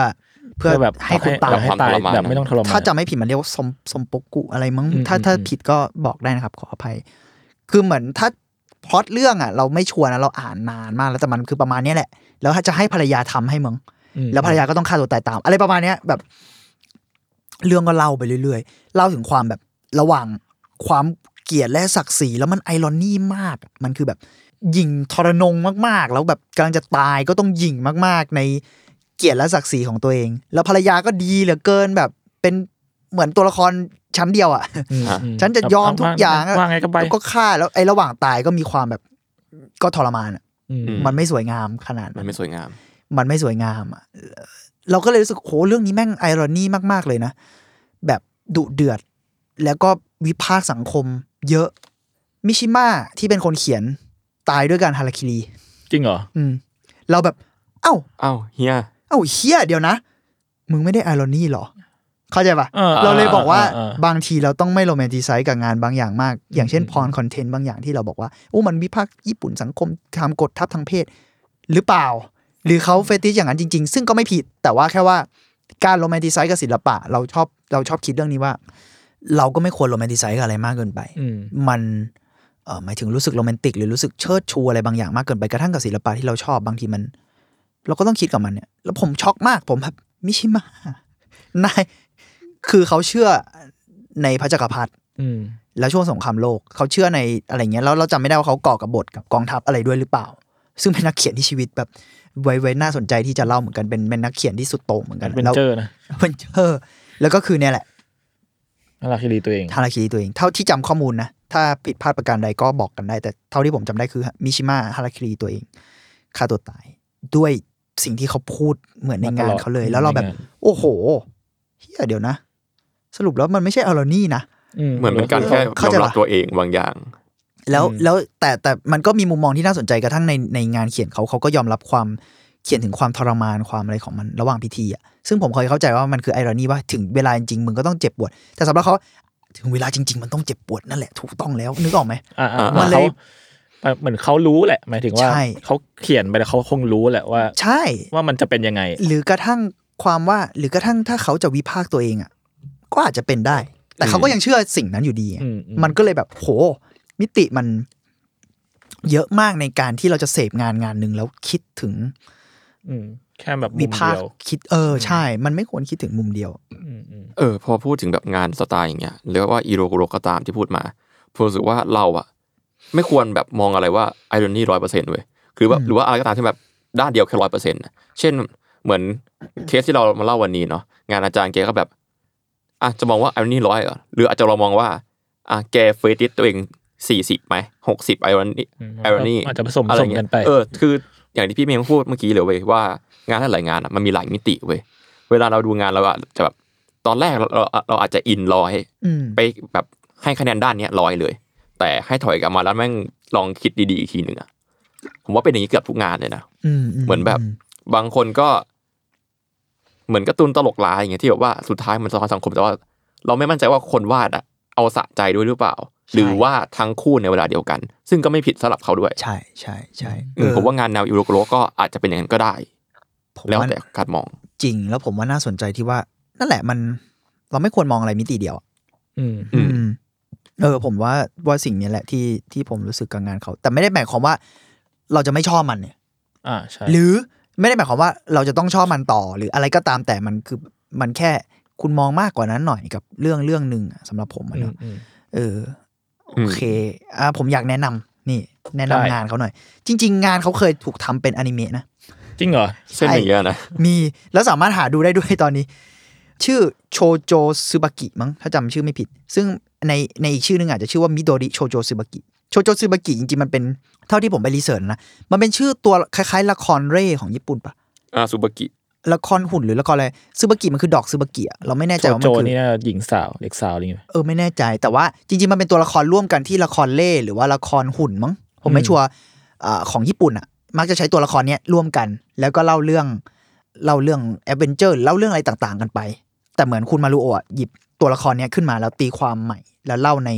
เพื่อแบบให้คุณตายให้ตายแบบไม่ต้องทรมานถ้าจำไม่ผิดมันเรียกว่าสมสมปกุอะไรมั้งอืมถ้าอืมถ้าอืมผิดก็บอกได้นะครับ ขออภัย คือเหมือนถ้าพล็อตเรื่องอะ เราไม่ชัวร์นะเราอ่านนานมากแล้วแต่มันคือประมาณเนี้ยแหละ แล้วถ้าจะให้ภรรยาทำให้มึงอืมแล้วภรรยาก็ต้องฆ่าตัวตายตาม อะไรประมาณเนี้ยแบบ เรื่องก็เล่าไปเรื่อยๆเล่าถึงความแบบระหว่างความเกลียดและศักดิ์ศรีแล้วมันไอรอนี่มาก มันคือแบบยิงทรนงมากๆ แล้วแบบกำลังจะตายก็ต้องยิงมากๆ ใน เกียรติและศักดิ์ศรีของตัวเอง แล้วภรรยาก็ดีเหลือเกินแบบเป็นเหมือนตัวละครชั้นเดียวอะอืมอะอืมฉันจะยอมทุกอย่างว่าไงก็ไปแล้วก็ฆ่าแล้วไอ้ระหว่างตายก็มีความแบบก็ทรมานอะอืมมันไม่สวยงามขนาดมันั้นนไม่สวยงาม มันไม่สวยงามอะเราก็เลยรู้สึกโหเรื่องนี้แม่งไอรอนี่มากๆเลยนะ แบบดุเดือด แล้วก็วิพากษ์สังคม เยอะมิชิมะที่เป็นคนเขียนตายด้วยการฮาราคิรี จริงเหรอ อืม เราแบบ เอ้า เอ้าเฮีย เอ้าเฮียเดี๋ยวนะ มึงไม่ได้ irony หรอ เข้าใจปะเออเราเลยบอกว่าเออเออบางทีเราต้องไม่ romanticize กับงานบางอย่างมาก อย่างเช่น porn content บางอย่างที่เราบอกว่าโอ้มันวิพากษ์ญี่ปุ่นสังคมทำกดทับทางเพศ หรือเปล่า หรือเขา fetish อย่างนั้นจริง ๆ ซึ่งก็ไม่ผิด แต่ว่าแค่ว่าการ romanticize กับศิลปะ เราชอบเราชอบคิดเรื่องนี้ว่า เราก็ไม่ควร romanticize กับอะไรมากเกินไปอืมมันเออหมายถึงรู้สึกโรแมนติกหรือรู้สึกเชิดชูอะไรบางอย่างมากเกินไปกระทั่งกับศิลปะที่เราชอบบางทีมัน เราก็ต้องคิดกับมันเนี่ย แล้วผมช็อกมากผมแบบมิชิมะนายคือเขาเชื่อในพระจักรพรรดิอืมแล้วช่วงสงครามโลกเขาเชื่อในอะไรเงี้ยแล้วเราจำไม่ได้ว่าเขาก่อกบฏกับกองทัพอะไรด้วยหรือเปล่า ซึ่งเป็นนักเขียนที่ชีวิตแบบไว้ไว้น่าสนใจที่จะเล่าเหมือนกันเป็นเป็นนักเขียนที่สุดโต่งเหมือนกันเป็นแล้วเจอนะเป็นเจอแล้วก็คือเนี่ยแหละน่ารักที่ดีตัวเองฮาราคิริตัวเอง เท่าที่จำข้อมูลนะ ถ้าผิดพลาดประการใดก็บอกกันได้ แต่เท่าที่ผมจำได้คือมิชิมะฮาราคิริตัวเองฆ่าตัวตายด้วย สิ่งที่เขาพูดเหมือนในงานเขาเลย แล้วเราแบบ โอ้โหเฮียเดี๋ยวนะ สรุปแล้วมันไม่ใช่อารอนี่นะเหมือนเป็นการแค่ยเข้าอมใจรับปะตัวเองบางอย่าง แล้วอืมแล้วแต่แต่มันก็มีมุมมองที่น่าสนใจกระทั่งในในงานเขียนเขาเขาก็ยอมรับความเขียนถึงความทรมานความอะไรของมันระหว่างพิธีอะซึ่งผมเคยเข้าใจว่ามันคือไอรอนี่ว่าถึงเวลาจริงๆมึงก็ต้องเจ็บปวด แต่สำหรับเขาถึงเวลาจริง ๆ มันต้องเจ็บปวดนั่นแหละถูกต้องแล้วนึกออกไหมอ่าอ่ามันเลย เขาเหมือนเขารู้แหละ หมายถึงว่าใช่เขาเขียนไปแล้วเขาคงรู้แหละว่า ใช่ว่ามันจะเป็นยังไง หรือกระทั่งความว่า หรือกระทั่งถ้าเขาจะวิพากษ์ตัวเองอะ ก็อาจจะเป็นได้ แต่เขาก็ยังเชื่อสิ่งนั้นอยู่ดีอะอืมอืมมันก็เลยแบบโห มิติมันเยอะมากในการที่เราจะเสพงานงานหนึ่งแล้วคิดถึง อืมแค่แบบมุวิมพากเดีษ์ยวคิดเออใช่ มันไม่ควรคิดถึงมุมเดียวอืมอืมเออ พอพูดถึงแบบงานสไตล์อย่างเงี้ยหรือว่าอีโรโกโรก็ตามที่พูดมาผมรู้สึกว่าเราอะ ไม่ควรแบบมองอะไรว่าไอรอนี่ร้อยเปอร์เซ็นต์เว้ยคือว่าอืมหรือว่าอะไรก็ตามที่แบบด้านเดียวแค่ร้อยเปอร์เซ็นต์เช่นเหมือนเคสที่เรามาเล่าวันนี้เนาะงานอาจารย์แกก็แบบอะจะมองว่า irony ร้อยเหรอหรืออาจจะเรามองว่าอะแก fetish ตัวเองสี่สิบไหมหกสิบ irony อืม irony อาจจะผสมผสมกันไปอะไรเงี้กัยเออคืออย่างที่พี่เมย์พูดเมื่อกี้เลยเว้ยว่างานหลายๆงานอะมันมีหลายมิติเว้ยเวลาเราดูงานเราอะจะแบบตอนแรกเราเราเราอาจจะอินร้อยอืมไปแบบให้คะแนนด้านเนี้ยร้อยเลย แต่ให้ถอยกลับมาแล้วแม่งลองคิดดีๆอีกทีหนึ่งอะผมว่าเป็นอย่างนี้เกือบทุกงานเลยนะอืมเหมือนแบบ บางคนก็ เหมือนการ์ตูนตลกร้ายอย่างเงี้ยที่แบบว่าสุดท้ายมันสะท้อนสังคมแต่ว่า เราไม่มั่นใจว่าคนวาดอะเอาสะใจด้วยหรือเปล่า หรือว่าทั้งคู่ในเวลาเดียวกัน ซึ่งก็ไม่ผิดสำหรับเขาด้วย ใช่ใช่ใช่อืมผมว่างานแนวอิโรโกโรก็อาจจะเป็นอย่างนั้นก็ได้ผมแล้วว่าแต่การมอง จริง แล้วผมว่าน่าสนใจที่ว่า นั่นแหละมัน เราไม่ควรมองอะไรมิติเดียวอะอืมอืมอืม เออผมว่าว่าสิ่งนี้แหละที่ที่ผมรู้สึกกับงานเขา แต่ไม่ได้หมายความว่าเราจะไม่ชอบมันเนี่ย อ่าใช่หรือไม่ได้หมายความว่าเราจะต้องชอบมันต่อ หรืออะไรก็ตามแต่มันคือมันแค่คุณมองมากกว่านั้นหน่อยกับเรื่องเรื่องหนึ่งอะสำหรับผมอะอืมเนาะอืมเออโอเคอ่าผมอยากแนะนำนี่ แนะนำได้งานเขาหน่อย จริง ๆ งานเขาเคยถูกทำเป็นอนิเมะนะจริงเหรอเช่นอย่างเงี้ยนะมีแล้วสามารถหาดูได้ด้วยตอนนี้ ชื่อโชโจซึบากิมั้งถ้าจำชื่อไม่ผิด ซึ่ง ในในอีกชื่อหนึงอาจจะชื่อว่ามิโดริโชโจซึบากิโชโจซึบากิจริงๆมันเป็นเท่าที่ผมไปรีเสิร์ชนะมันเป็นชื่อตัวคล้ายๆ ละครเร่ของญี่ปุ่นปะอาซูบากิละครหุ่นหรือละครอะไรซึบากิมันคือดอกซึบากิอะเราไม่แน่ใจโจว่าโจมันคือนี่น่าจะหญิงสาวเด็กสาวอะไรอย่างเงี้ยเออไม่แน่ใจ แต่ว่าจริงๆมันเป็นตัวละครร่วมกันที่ละครเล่หรือว่าละครหุ่นมั้งผมไม่อืมชัวร์อ่าของญี่ปุ่นอะมักจะใช้ตัวละครเนี้ยร่วมกัน แล้วก็เล่าเรื่องเล่าเรื่อง adventure เล่าเรื่องอะไรต่างๆ กันไป แต่เหมือนคุณมารุโอะหยิบตัวละครเนี้ยขึ้นมาแล้วตีความใหม่ แล้วเล่าใน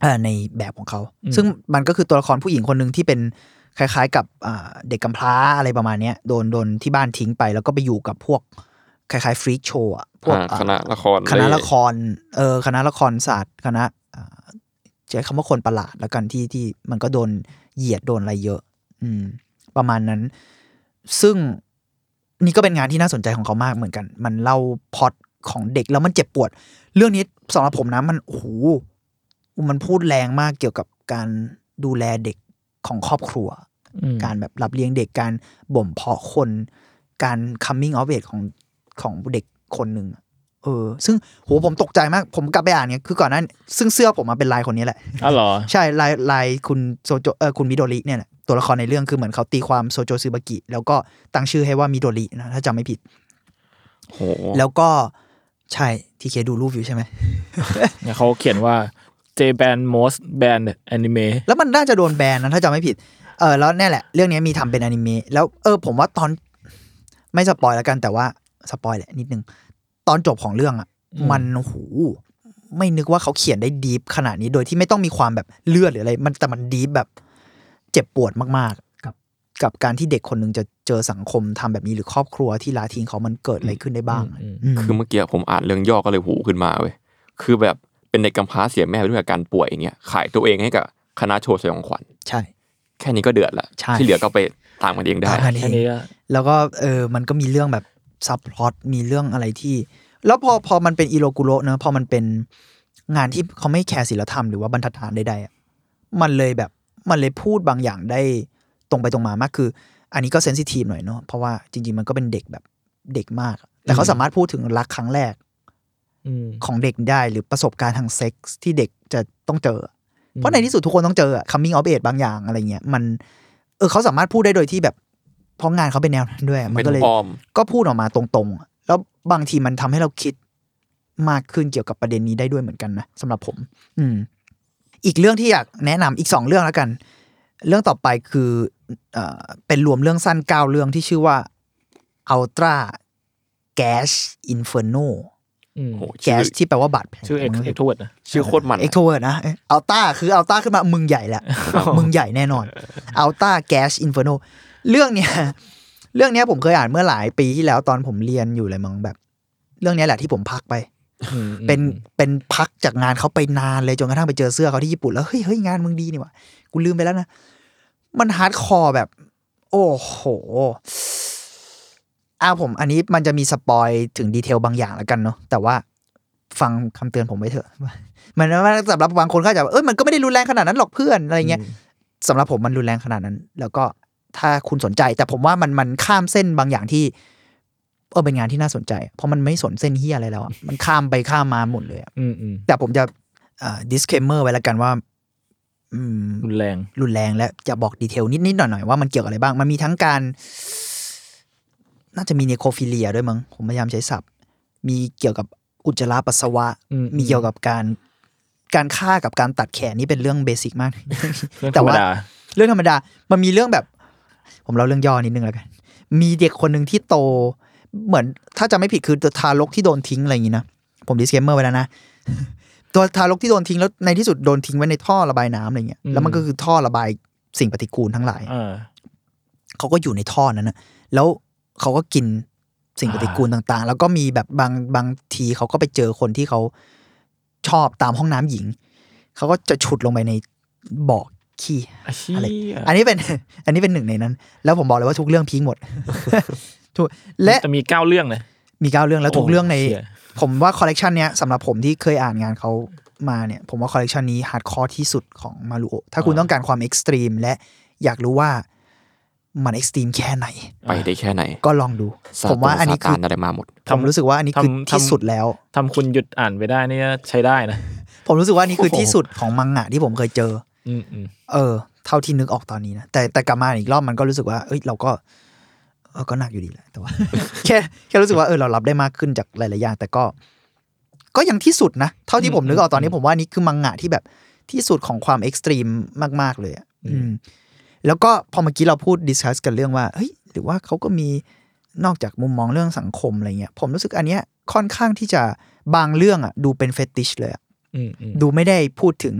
เอ่อในแบบของเขา ซึ่งมันก็คือตัวละครผู้หญิงคนหนึ่งที่เป็นคล้าย ๆ กับอ่าเด็กกำพร้าอะไรประมาณเนี้ยโดนโดนที่บ้านทิ้งไป แล้วก็ไปอยู่กับพวกคล้ายๆ freak show อะพวกอ่าอ่าคณะละครคณะเละครเออคณะละครสัตว์คณะอ่าใช้คำว่าคนประหลาดแล้วกันที่ที่มันก็โดนเหยียดโดนอะไรเยอะ อืม ประมาณนั้น ซึ่งนี่ก็เป็นงานที่น่าสนใจของเขามากเหมือนกัน มันเล่าพล็อต ของเด็กแล้วมันเจ็บปวด เรื่องนี้สำหรับผมนะมันโอ้โหมันพูดแรงมากเกี่ยวกับการดูแลเด็กของครอบครัวอืมการแบบรับเลี้ยงเด็กการบ่มเพาะคน การ coming of age ของของเด็กคนหนึ่งอะเออ ซึ่งโหผมตกใจมาก ผมกลับไปอ่านเนี่ยคือก่อนหนั้นซึ่งเสื้อผมมาเป็นลายคนนี้แหละอ๋อเหรอ ใช่ลายลายคุณโซโจเออคุณมิโดริเนี่ยแหละตัวละครในเรื่องคือเหมือนเขาตีความโซโจซึบากิ แล้วก็ตั้งชื่อให้ว่ามิโดรินะถ้าจำไม่ผิดโหแล้วก็ ใช่ทีเคดูรูปอยู่ใช่ไหมเนี่ยเขาเขียนว่า J band most band anime แล้วมันน่าจะโดนแบนนะถ้าจำไม่ผิด เออแล้วเนี่ยแหละ เรื่องนี้มีทำเป็นอนิเมะแล้วเออผมว่าตอนไม่ spoil แล้วกันแต่ว่า spoil แหละนิดนึง ตอนจบของเรื่องอะอืมมันโอ้โหไม่นึกว่าเขาเขียนได้ deep ขนาดนี้โดยที่ไม่ต้องมีความแบบเลือดหรืออะไร มันแต่มัน deep แบบเจ็บปวดมากๆ กับกับการที่เด็กคนหนึ่งจะเจอสังคมทำแบบนี้หรือครอบครัวที่ละทิ้งเขามันเกิดอะไรขึ้นได้บ้างอืมอืมคือเมื่อกี้ผมอ่านเรื่องย่อก็เลยหูขึ้นมาเว้ยคือแบบเป็นเด็กกำพร้าเสียแม่ไปด้วยอาการป่วยอย่างเงี้ยขายตัวเองให้กับคณะโชว์สยองขวัญใช่ แค่นี้ก็เดือดละใช่ที่เหลือก็ไปตามกันเองได้ตามกันเอแค่งนี้ก็แล้วก็เออมันก็มีเรื่องแบบซับพลอตมีเรื่องอะไรที่ แล้วพอพอมันเป็นอิโรกุโระเนอะพอมันเป็นงานที่เขาไม่แคร์ศิลธรรมหรือว่าบรรทัดฐานใดๆอะมันเลยแบบมันเลยพูดบางอย่างได้ ตรงไปตรงมามากคือ อันนี้ก็เซนซิทีฟหน่อยเนาะเพราะว่าจริง ๆ มันก็เป็นเด็กแบบเด็กมาก แต่เขาสามารถพูดถึงรักครั้งแรกอืมของเด็กได้หรือประสบการณ์ทางเซ็กส์ที่เด็กจะต้องเจอ เพราะในที่สุดทุกคนต้องเจออะ coming of age บางอย่างอะไรเงี้ยมันเออเขาสามารถพูดได้โดยที่แบบเพราะงานเขาเป็นแนวนั้นด้วย มันเป็นก็เลยปลอมก็พูดออกมาตรงๆอะแล้วบางทีมันทำให้เราคิดมากขึ้นเกี่ยวกับประเด็นนี้ได้ด้วยเหมือนกันนะสำหรับผม อืม อีกเรื่องที่อยากแนะนำอีกสองเรื่องแล้วกัน เรื่องต่อไปคือ เอ่อเป็นรวมเรื่องสั้นเก้าเรื่องที่ชื่อว่า Ultra Gas Inferno อืมโห Gash ที่แปลว่าบาดแผลชื่อ ex e x t r o v e r t นะชื่อโคตรมัน extrovert นะ Ultra คือ Ultra ขึ้นมามึงใหญ่แหละมึงใหญ่แน่นอน Ultra Gash Inferno เรื่องเนี้ยเรื่องเนี้ยผมเคยอ่านเมื่อหลายปีที่แล้วตอนผมเรียนอยู่เลยมั้งแบบ เรื่องเนี้ยแหละที่ผมพักไปอืมเป็นเป็นพักจากงานเขาไปนานเลยจนกระทั่งไปเจอเสื้อเขาที่ญี่ปุ่นแล้วเฮ้ยเฮ้ยงานมึงดีนี่หว่ากูลืมไปแล้วนะ มัน hardcore แบบ โอ้โหอ้าวผม อันนี้มันจะมีสปอยถึงดีเทลบางอย่างแล้วกันเนาะแต่ว่าฟังคำเตือนผมไว้เถอะ มันว่าสำหรับบางคนก็อาจจะแบบเอ้ยมันก็ไม่ได้รุนแรงขนาดนั้นหรอกเพื่อนอะไรเงี้ยสำหรับผมมันรุนแรงขนาดนั้น แล้วก็ถ้าคุณสนใจ แต่ผมว่ามันมันข้ามเส้นบางอย่างที่เออเป็นงานที่น่าสนใจ เพราะมันไม่สนเส้นเฮียอะไรแล้วอะมันข้ามไปข้ามมาหมดเลยอะอืมอืมแต่ผมจะเอ่อ disclaimer ไว้แล้วกันว่าอืม รุนแรง รุนแรงและจะบอก detail นิดๆหน่อยๆว่ามันเกี่ยวกับอะไรบ้าง มันมีทั้งการ น่าจะมี necrophilia ด้วยมั้ง ผมพยายามใช้ศัพท์ มีเกี่ยวกับอุจจาระปัสสาวะอืมมีเกี่ยวกับการ การฆ่ากับการตัดแขนนี่เป็นเรื่อง basic มากเรื่องธรรมดาแต่ว่าเรื่องธรรมดา มันมีเรื่องแบบ ผมเล่าเรื่องย่อนิดนึงแล้วกัน มีเด็กคนหนึ่งที่โต เหมือนถ้าจะไม่ผิดคือตัวทารกที่โดนทิ้งอะไรอย่างนี้นะ ผม disclaimer ไว้แล้วนะ ตัวทารกที่โดนทิ้งแล้วในที่สุดโดนทิ้งไว้ในท่อระบายน้ำอะไรเงี้ยอืมแล้วมันก็คือท่อระบายสิ่งปฏิกูลทั้งหลายอ่าเขาก็อยู่ในท่อนั้นนะแล้วเขาก็กินสิ่งปฏิกูลต่างๆ แล้วก็มีแบบบางบางทีเขาก็ไปเจอคนที่เขาชอบตามห้องน้ำหญิง เขาก็จะฉุดลงไปในบ่อขี้อาชีอะไรพอันนี้เป็น อันนี้เป็นหนึ่งในนั้น แล้วผมบอกเลยว่าทุกเรื่องพีคหมดทุกและ จะมีเก้าเรื่องเลย มีเก้าเรื่องแล้วทุกเรื่องในโชี่ย ผมว่าคอลเลกชันเนี้ยสำหรับผมที่เคยอ่านงานเขามาเนี่ย ผมว่าคอลเลกชันนี้ฮาร์ดคอร์ที่สุดของมารุโอถ้าคุณต้องการความเอ็กซ์ตรีมและอยากรู้ว่ามันเอ็กซ์ตรีมแค่ไหน ไปได้แค่ไหน ก็ลองดูซาผมว่าอันนี้ซคือตานอะไรมาหมดผมรู้สึกว่าอันนี้คือทำที่ทำสุดแล้วทำคุณหยุดอ่านไปได้นี่ใช้ได้นะ ผมรู้สึกว่าอันนี้คือโอ้โหที่สุดของมังงะที่ผมเคยเจออืมอืมเออ เท่าที่นึกออกตอนนี้นะแต่แต่กลับมาอีกรอบมันก็รู้สึกว่า เอ้ยเราก็เออ ก็หนักอยู่ดีแหละแต่ว่าแค่แค่รู้สึกว่าเออเรารับได้มากขึ้นจากหลายๆอย่างแต่ก็ ก็ยังที่สุดนะ เท่าที่ผมนึกออกตอนนี้ผมว่านี่คือมังงะที่แบบที่สุดของความ extreme มาก ๆ เลยอะอืมแล้วก็พอเมื่อกี้เราพูด discuss กันเรื่องว่าเฮ้ยหรือว่าเขาก็มีนอกจากมุมมองเรื่องสังคมอะไรเงี้ยผมรู้สึกอันเนี้ยค่อนข้างที่จะบางเรื่องอะ ดูเป็น fetish เลยอะอืมอืมดูไม่ได้พูดถึง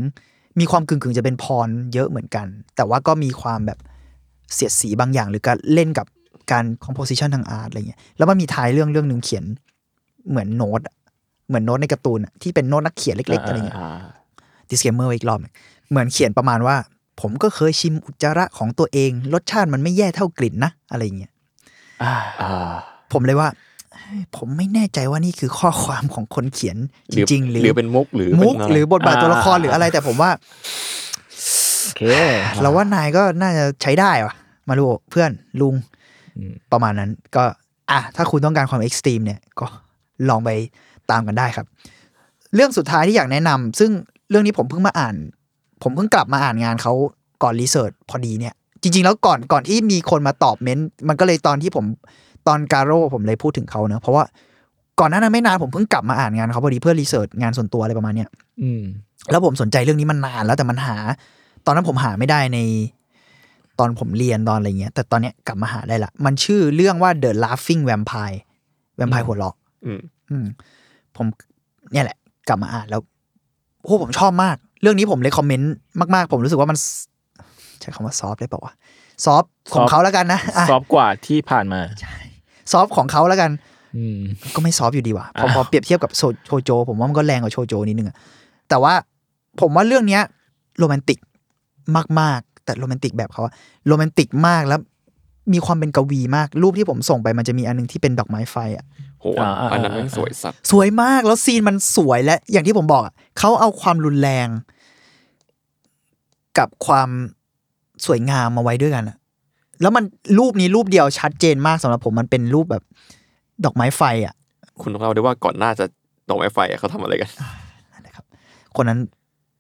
มีความกึ่งๆจะเป็น porn เยอะเหมือนกัน แต่ว่าก็มีความแบบเสียดสีบางอย่างหรือการเล่นกับ การ composition ทาง art อะไรเงี้ยแล้วมันมีท้ายเรื่องเรื่องหนึ่งเขียนเหมือนโน้ตอะเหมือนโน้ตในการ์ตูนอะที่เป็นโน้ตนักเขียนเล็กๆอะไรเงี้ยอ่า disclaimer ไว้อีกรอบหนึ่งเหมือนเขียนประมาณว่า ผมก็เคยชิมอุจจาระของตัวเอง รสชาติมันไม่แย่เท่ากลิ่นนะอะไรเงี้ยอ่าอ่าผมเลยว่าเฮ้ยผมไม่แน่ใจว่านี่คือข้อความของคนเขียนจริง ๆ หรือหรือเป็นมุกหรือมุกเป็นะไหรือบทบาทตัวละครหรืออะไรแต่ผมว่าโอเคเราว่านายก็น่าจะใช้ได้วะมาดูเพื่อนลุงอืม ประมาณนั้นก็อะถ้าคุณต้องการความ extreme เนี่ยก็ลองไปตามกันได้ครับ เรื่องสุดท้ายที่อยากแนะนำซึ่งเรื่องนี้ผมเพิ่งมาอ่าน ผมเพิ่งกลับมาอ่านงานเขาก่อน research พอดีเนี่ย จริง ๆ แล้วก่อนก่อนที่มีคนมาตอบเม้นต์มันก็เลยตอนที่ผมตอนกาโร่ผมเลยพูดถึงเขาเนอะเพราะว่าก่อนหน้านั้นไม่นานผมเพิ่งกลับมาอ่านงานเขาพอดีเพื่อ research งานส่วนตัวอะไรประมาณเนี้ยอืมแล้วผมสนใจเรื่องนี้มันนานแล้วแต่มันหา ตอนนั้นผมหาไม่ได้ใน ตอนผมเรียนตอนอะไรเงี้ย แต่ตอนเนี้ยกลับมาหาได้ละ มันชื่อเรื่องว่า The Laughing Vampire แวมไพร์หัวเราะอืมอืมผมเนี่ยแหละ กลับมาอ่านแล้วโอ้ผมชอบมาก เรื่องนี้ผมเลยคอมเมนต์มากๆ ผมรู้สึกว่ามัน ใช้คำว่าซอฟได้เปล่าวะซอฟของเขาแล้วกันนะอะซอฟต์กว่าที่ผ่านมาซอฟของเขาแล้วกันอืมก็ไม่ซอฟต์อยู่ดีว่ะพออ้าวพอเปรียบเทียบกับโซโชโจ ผมว่ามันก็แรงกว่าโชโจนิดนึงอะแต่ว่าผมว่าเรื่องเนี้ย โรแมนติกมากๆ แต่โรแมนติกแบบเขาอะโรแมนติกมากแล้วมีความเป็นกวีมาก รูปที่ผมส่งไปมันจะมีอันหนึงที่เป็นดอกไม้ไฟอะโหอันนั้นแม่งสวยสัตว์สวยมากแล้วซีนมันสวยและ อย่างที่ผมบอกอะเขาเอาความรุนแรง กับความสวยงามมาไว้ด้วยกันอะแล้วมันรูปนี้รูปเดียวชัดเจนมากสำหรับผมมันเป็นรูปแบบ ดอกไม้ไฟอะคุณต้องเล่าได้ว่าก่อนหน้าจะดอกไม้ไฟอะเขาทำอะไรกันนะครับ คนนั้น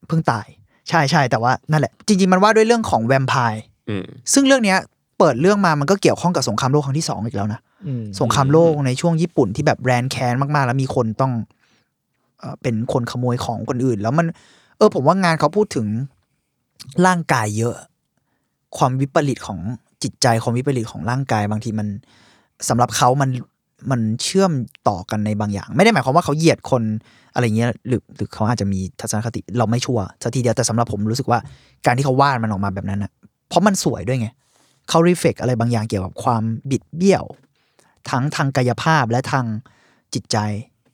เพิ่งตาย ใช่ใช่แต่ว่านั่นแหละ จริงๆมันว่าด้วยเรื่องของแวมไพร์อืมซึ่งเรื่องเนี้ยเปิดเรื่องมามันก็เกี่ยวข้องกับสงครามโลกครั้งที่สองอีกแล้วนะอืมสงครามโลกในช่วงญี่ปุ่นที่แบบแรนแค้นมากๆ แล้วมีคนต้องเอ่อเป็นคนขโมยของคนอื่น แล้วมัน เออ ผมว่างานเขาพูดถึงร่างกายเยอะ ความวิปริตของจิตใจความวิปริตของร่างกาย บางทีมันสำหรับเขามัน มันเชื่อมต่อกันในบางอย่าง ไม่ได้หมายความว่าเขาเหยียดคนอะไรเงี้ยหรือหรือเขาอาจจะมีทัศนคติเราไม่ชัวร์สักทีเดียวแต่สำหรับผมรู้สึกว่าการที่เขาวาดมันออกมาแบบนั้นนะเพราะมันสวยด้วยไงเขารีเฟกอะไรบางอย่างเกี่ยวกับความบิดเบี้ยว ทั้งทางกายภาพและทางจิตใจ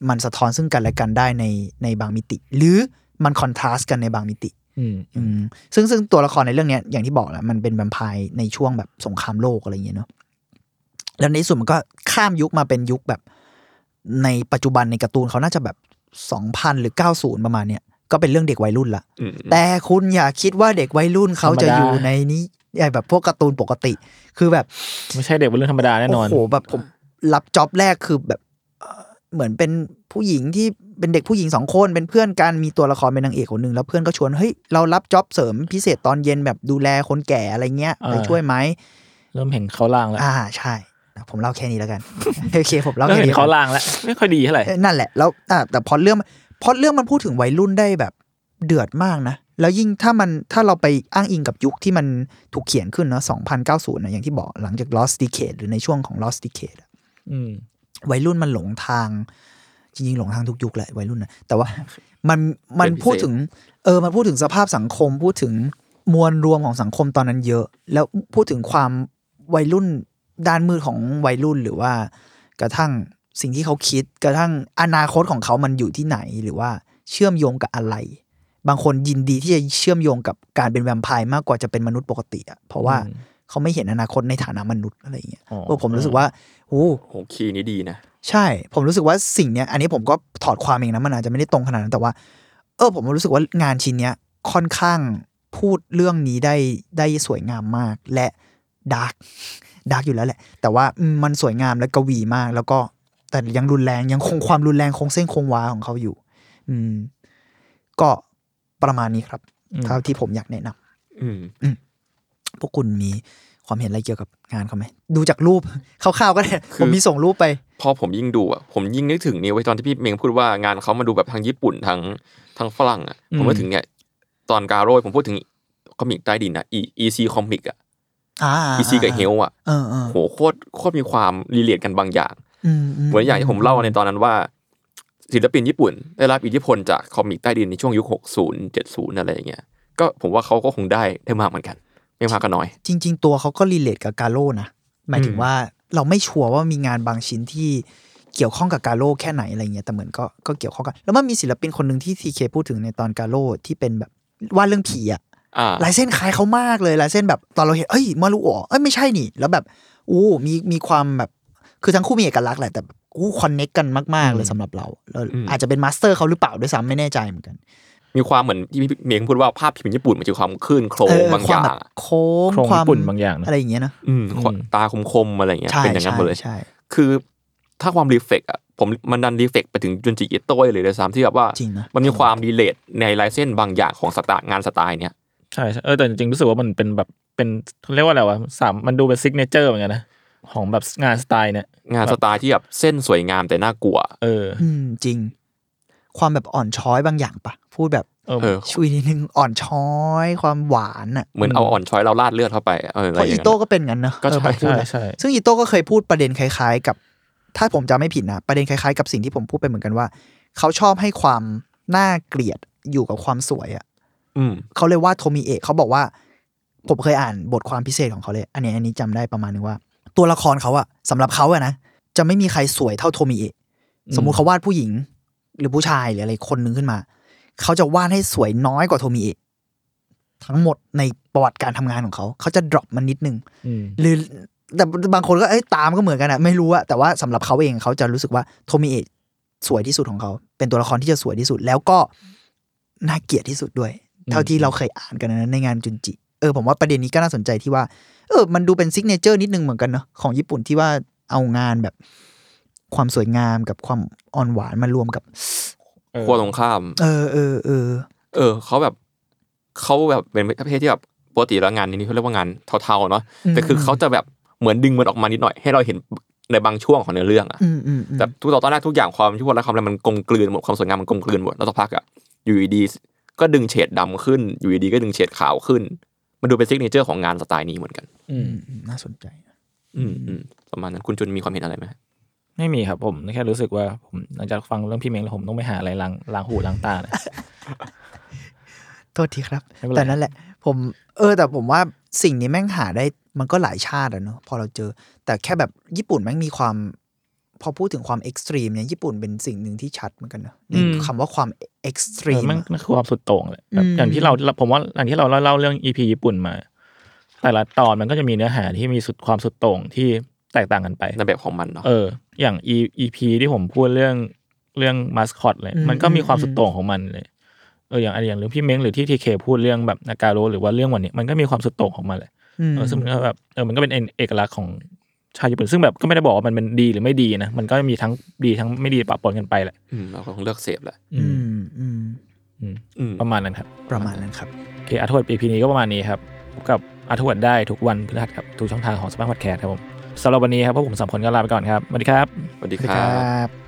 มันสะท้อนซึ่งกันและกันได้ในในบางมิติ หรือมันคอนทราสต์กันในบางมิติอืมอืมซึ่งซึ่งตัวละครในเรื่องเนี้ยอย่างที่บอกแหละมันเป็นแวมไพร์ในช่วงแบบสงครามโลกอะไรอย่างเงี้ยเนาะ แล้วในที่สุดมันก็ข้ามยุคมาเป็นยุคแบบ ในปัจจุบันในการ์ตูนเขาน่าจะแบบสองพันหรือเก้าศูนย์ประมาณเนี้ยก็เป็นเรื่องเด็กวัยรุ่นละอืมแต่คุณอย่าคิดว่าเด็กวัยรุ่นเขาจะอยู่ในนี้ไอ้แบบพวกการ์ตูนปกติ คือแบบ ไม่ใช่เด็กเป็นเรื่องธรรมดาแน่นอนโอ้โหแบบผมรับจ็อบแรกคือแบบเอ่อเหมือนเป็นผู้หญิงที่เป็นเด็กผู้หญิงสองคนเป็นเพื่อนกันมีตัวละครเป็นนางเอกคนหนึ่งแล้วเพื่อนก็ชวนเฮ้ยเรารับจ็อบเสริมพิเศษตอนเย็นแบบดูแลคนแก่อะไรเงี้ยอ่าไปช่วยไหมเริ่มเห็นเขาล่างแล้ว อ่าใช่ ผมเล่าแค่นี้แล้วกันโอเคผมเล่าเริ่มแค่เห็นนี้เขาล่างแล้วไม่ค่อยดีเท่าไหร่เอ้ยนั่นแหละแล้วอ่าแต่พอเรื่องพอเรื่องมันพูดถึงวัยรุ่นได้แบบเดือดมากนะ แล้วยิ่งถ้ามันถ้าเราไปอ้างอิงกับยุคที่มันถูกเขียนขึ้นเนาะ2090นะอย่างที่บอกหลังจาก Lost Decade หรือในช่วงของ Lost Decade อะอืมวัยรุ่นมันหลงทาง จริงๆ หลงทางทุกยุคแหละวัยรุ่นนะแต่ว่ามันมันพูดถึง เออมันพูดถึงสภาพสังคม พูดถึงมวลรวมของสังคมตอนนั้นเยอะ แล้วพูดถึงความวัยรุ่น ด้านมืดของวัยรุ่นหรือว่ากระทั่งสิ่งที่เขาคิด กระทั่งอนาคตของเขามันอยู่ที่ไหนหรือว่าเชื่อมโยงกับอะไร บางคนยินดีที่จะเชื่อมโยงกับการเป็นแวมไพร์มากกว่าจะเป็นมนุษย์ปกติอะเพราะว่าอืมเขาไม่เห็นอนาคตในฐานะมนุษย์อะไรอย่างเงี้ยอ๋อเออผมรู้สึกว่าโอ้โห key นี้ดีนะใช่ ผมรู้สึกว่าสิ่งเนี้ย อันนี้ผมก็ถอดความเองนะมันอาจจะไม่ได้ตรงขนาดนั้นแต่ว่า เออผมรู้สึกว่างานชิ้นเนี้ยค่อนข้างพูดเรื่องนี้ได้ได้สวยงามมากและ dark dark อยู่แล้วแหละ แต่ว่าอืมมันสวยงามและกวีมาก แล้วก็แต่ยังรุนแรงยังคงความรุนแรงคงเส้นคงวาของเขาอยู่ อืม ก็ประมาณนี้ครับอืมเท่าที่ผมอยากแนะนำอืมพวกคุณมีความเห็นอะไรเกี่ยวกับงานเขาไหมดูจากรูปคร่าวๆก็ได้ผมมีส่งรูปไป พอผมยิ่งดูอะผมยิ่งนึกถึงนี่ไว้ตอนที่พี่เมงพูดว่างานเขามาดูแบบทางญี่ปุ่นทางทางฝรั่งอะผมนึกถึงเนี่ยตอนการโร่ผมพูดถึงคอมิกใต้ดินอะ E- EC คอมิกอะ อ่า EC กับเฮลอะเออเออโหโคตรโคตรมีความรีเลทกันบางอย่างอืมเหมือนอย่างที่ผมเล่าในตอนนั้นว่า ศิลปินญี่ปุ่น ได้รับอิทธิพลจาก comic ใต้ดินในช่วงยุค 60 70 อะไรอย่างเงี้ยก็ผมว่าเขาก็คงได้ได้มากเหมือนกัน ไม่มากก็น้อย จริง ๆ ตัวเขาก็ relate กับกาโร่นะหมายถึงว่าเราไม่ sure ว่ามีงานบางชิ้นที่เกี่ยวข้องกับกาโร่แค่ไหนอะไรเงี้ยแต่เหมือนก็ก็เกี่ยวข้องกัน แล้วมันมีศิลปินคนหนึ่งที่ทีเคพูดถึงในตอนกาโร่ที่เป็นแบบวาดเรื่องผีอะอ่า ลายเส้นคล้ายเขามากเลยลายเส้นแบบตอนเราเห็นเอ้ยมารุโอะเอ้ยไม่ใช่นี่ แล้วแบบอู้มีมีความแบบคือทั้งคู่มีเอกลักษณ์แหละแต่แบบอู้คอนเน็กกันมากๆเลยสำหรับเราแล้วอืมอาจจะเป็นมาสเตอร์เขาหรือเปล่าด้วยซ้ำไม่แน่ใจเหมือนกัน มีความเหมือนที่พี่เมงพูดว่าภาพพิมพ์ญี่ปุ่นมันจะความคลื่นโครเอมอบางคอวามย่างแบบโค้งโครงความญี่ปุ่นบางอย่างนะอะไรอย่างเงี้ยเนอะอืมอืมตาคมๆอะไรอย่างเงี้ยใช่เป็นอย่างนั้นหมดเลยใช่คือถ้าความรีเฟกอะผมมันดันรีเฟกไปถึงจุนจิอิโต้เลยด้วยซ้ำที่แบบว่าจริงนะมันมีความรีเลทในลายเส้นบางอย่างของสไตล์งานสไตล์เนี้ยใช่ใช่เออแต่จริงๆรู้สึกว่ามันเป็นแบบเป็นเขาเรียกว่าอะไรวะสามมันดูเป็นซิกเนเจอร์เหมือนกันนะของแบบงานสไตล์เนี่ย งานสไตล์ที่แบบเส้นสวยงามแต่น่ากลัว เอออืมจริง ความแบบอ่อนช้อยบางอย่างปะพูดแบบเออเออชุยนิดนึงอ่อนช้อย ความหวานอะเหมือนเอาอ่อนช้อยเราลาดเลือดเข้าไปเอออะเพไรอราะย่างอีเงี้ยโต้ก็เป็นงั้นเนอะก็ใช่เออผมพูดใช่นะใช่ซึ่งอีโต้ก็เคยพูดประเด็นคล้าย ๆ กับ ถ้าผมจำไม่ผิดนะประเด็นคล้ายๆ กับสิ่งที่ผมพูดไปเหมือนกันว่า เขาชอบให้ความน่าเกลียดอยู่กับความสวยอะอืม เขาเลยว่าโทมิเอะเขาบอกว่า ผมเคยอ่านบทความพิเศษของเขาเลย อันนี้อันนี้จำได้ประมาณนึงว่า ตัวละครเขาอะสำหรับเขาอะนะจะไม่มีใครสวยเท่าโทมิเอะสมมุติเขาวาดผู้หญิง หรือผู้ชายหรืออะไรคนหนึ่งขึ้นมา เขาจะวาดให้สวยน้อยกว่าโทมิเอะทั้งหมดในประวัติการทำงานของเขา เขาจะ drop มันนิดนึงอืมหรือแต่บางคนก็เอ้ยตามก็เหมือนกันอะไม่รู้อะแต่ว่าสำหรับเขาเองเขาจะรู้สึกว่าโทมิเอะสวยที่สุดของเขา เป็นตัวละครที่จะสวยที่สุด แล้วก็น่าเกลียดที่สุดด้วย เท่าที่เราเคยอ่านกันนะในงานจุนจิ เออผมว่าประเด็นนี้ก็น่าสนใจที่ว่า เออ มันดูเป็นซิกเนเจอร์นิดนึงเหมือนกันเนาะของญี่ปุ่นที่ว่าเอางานแบบ ความสวยงามกับความอ่อนหวานมารวมกับเออขั้วตรงข้าม เออเออเออเออเขาแบบเขาแบบเป็นประเภทที่แบบปกติแล้วงานนี้เขาเรียกว่างานเทาๆเนาะแต่คือเขาจะแบบเหมือนดึงมันออกมานิดหน่อย ให้เราเห็นในบางช่วงของเนื้อเรื่องอะอืมอืมอืมแต่ทุกตอนแรกทุกอย่างความชั่วและความอะไรมันกลมกลืนหมดความสวยงามมันกลมกลืนหมดแล้วสักพักอะอยู่ดีๆ ก็ดึงเฉดดำขึ้น อยู่ดีๆก็ดึงเฉดขาวขึ้น มันดูเป็น signature ของงานสไตล์นี้เหมือนกันอืมอืมน่าสนใจ อืมอืมประมาณนั้นคุณจุนมีความเห็นอะไรไหมไม่มีครับผมแค่รู้สึกว่าผมหลังจากฟังเรื่องพี่เมงแล้วผมต้องไปหาอะไรล้างล้างหูล้างตาเลยโทษทีครับไม่เป็นไรแต่นั่นแหละ ผมเออ แต่ผมว่าสิ่งนี้แม่งหาได้มันก็หลายชาติอะเนอะพอเราเจอ แต่แค่แบบญี่ปุ่นแม่งมีความ พอพูดถึงความ extreme เนี่ยญี่ปุ่นเป็นสิ่งหนึ่งที่ชัดเหมือนกันเนอะในคำว่าความ extreme เออมันมันคือความสุดโต่งเลยแบบอืมอย่างที่เราผมว่าอย่างที่เราเล่าเรื่อง EP ญี่ปุ่นมา แต่ละตอนมันก็จะมีเนื้อหาที่มีสุดความสุดโต่งที่แตกต่างกันไปในแบบของมันเนาะเอออย่าง E EP ที่ผมพูดเรื่องเรื่องมาสคอตเลย มันก็มีความสุดโต่งของมันเลยเอออย่างอันอย่างเรื่องพี่เมงหรือที่ทีเคพูดเรื่องแบบนาการโรหรือว่าเรื่องวันนี้มันก็มีความสุดโต่งของมันเลยเออซึ่งมันก็แบบเออมันก็เป็นเอกลักษณ์ของ ชาวญี่ปุ่นซึ่งแบบก็ไม่ได้บอกว่ามันเป็นดีหรือไม่ดีนะมันก็มีทั้งดีทั้งไม่ดีปะปนกันไปแหละอืมเราก็คงเลือกเสพแหละอือืมมอืมอืมอืมประมาณนั้นครับ ประมาณนั้นครับโอเค Arttrovert EP นี้ก็ประมาณนี้ครับพบกับอาร์ทวดได้ทุกวันพฤหัสครับทุกช่องทางของ Salmon Podcast ครับผมสำหรับวันนี้ครับพวกผมสามคนก็ลาไปก่อนครับสวัสดีครับสวัสดีสวัสดีคครัรับบ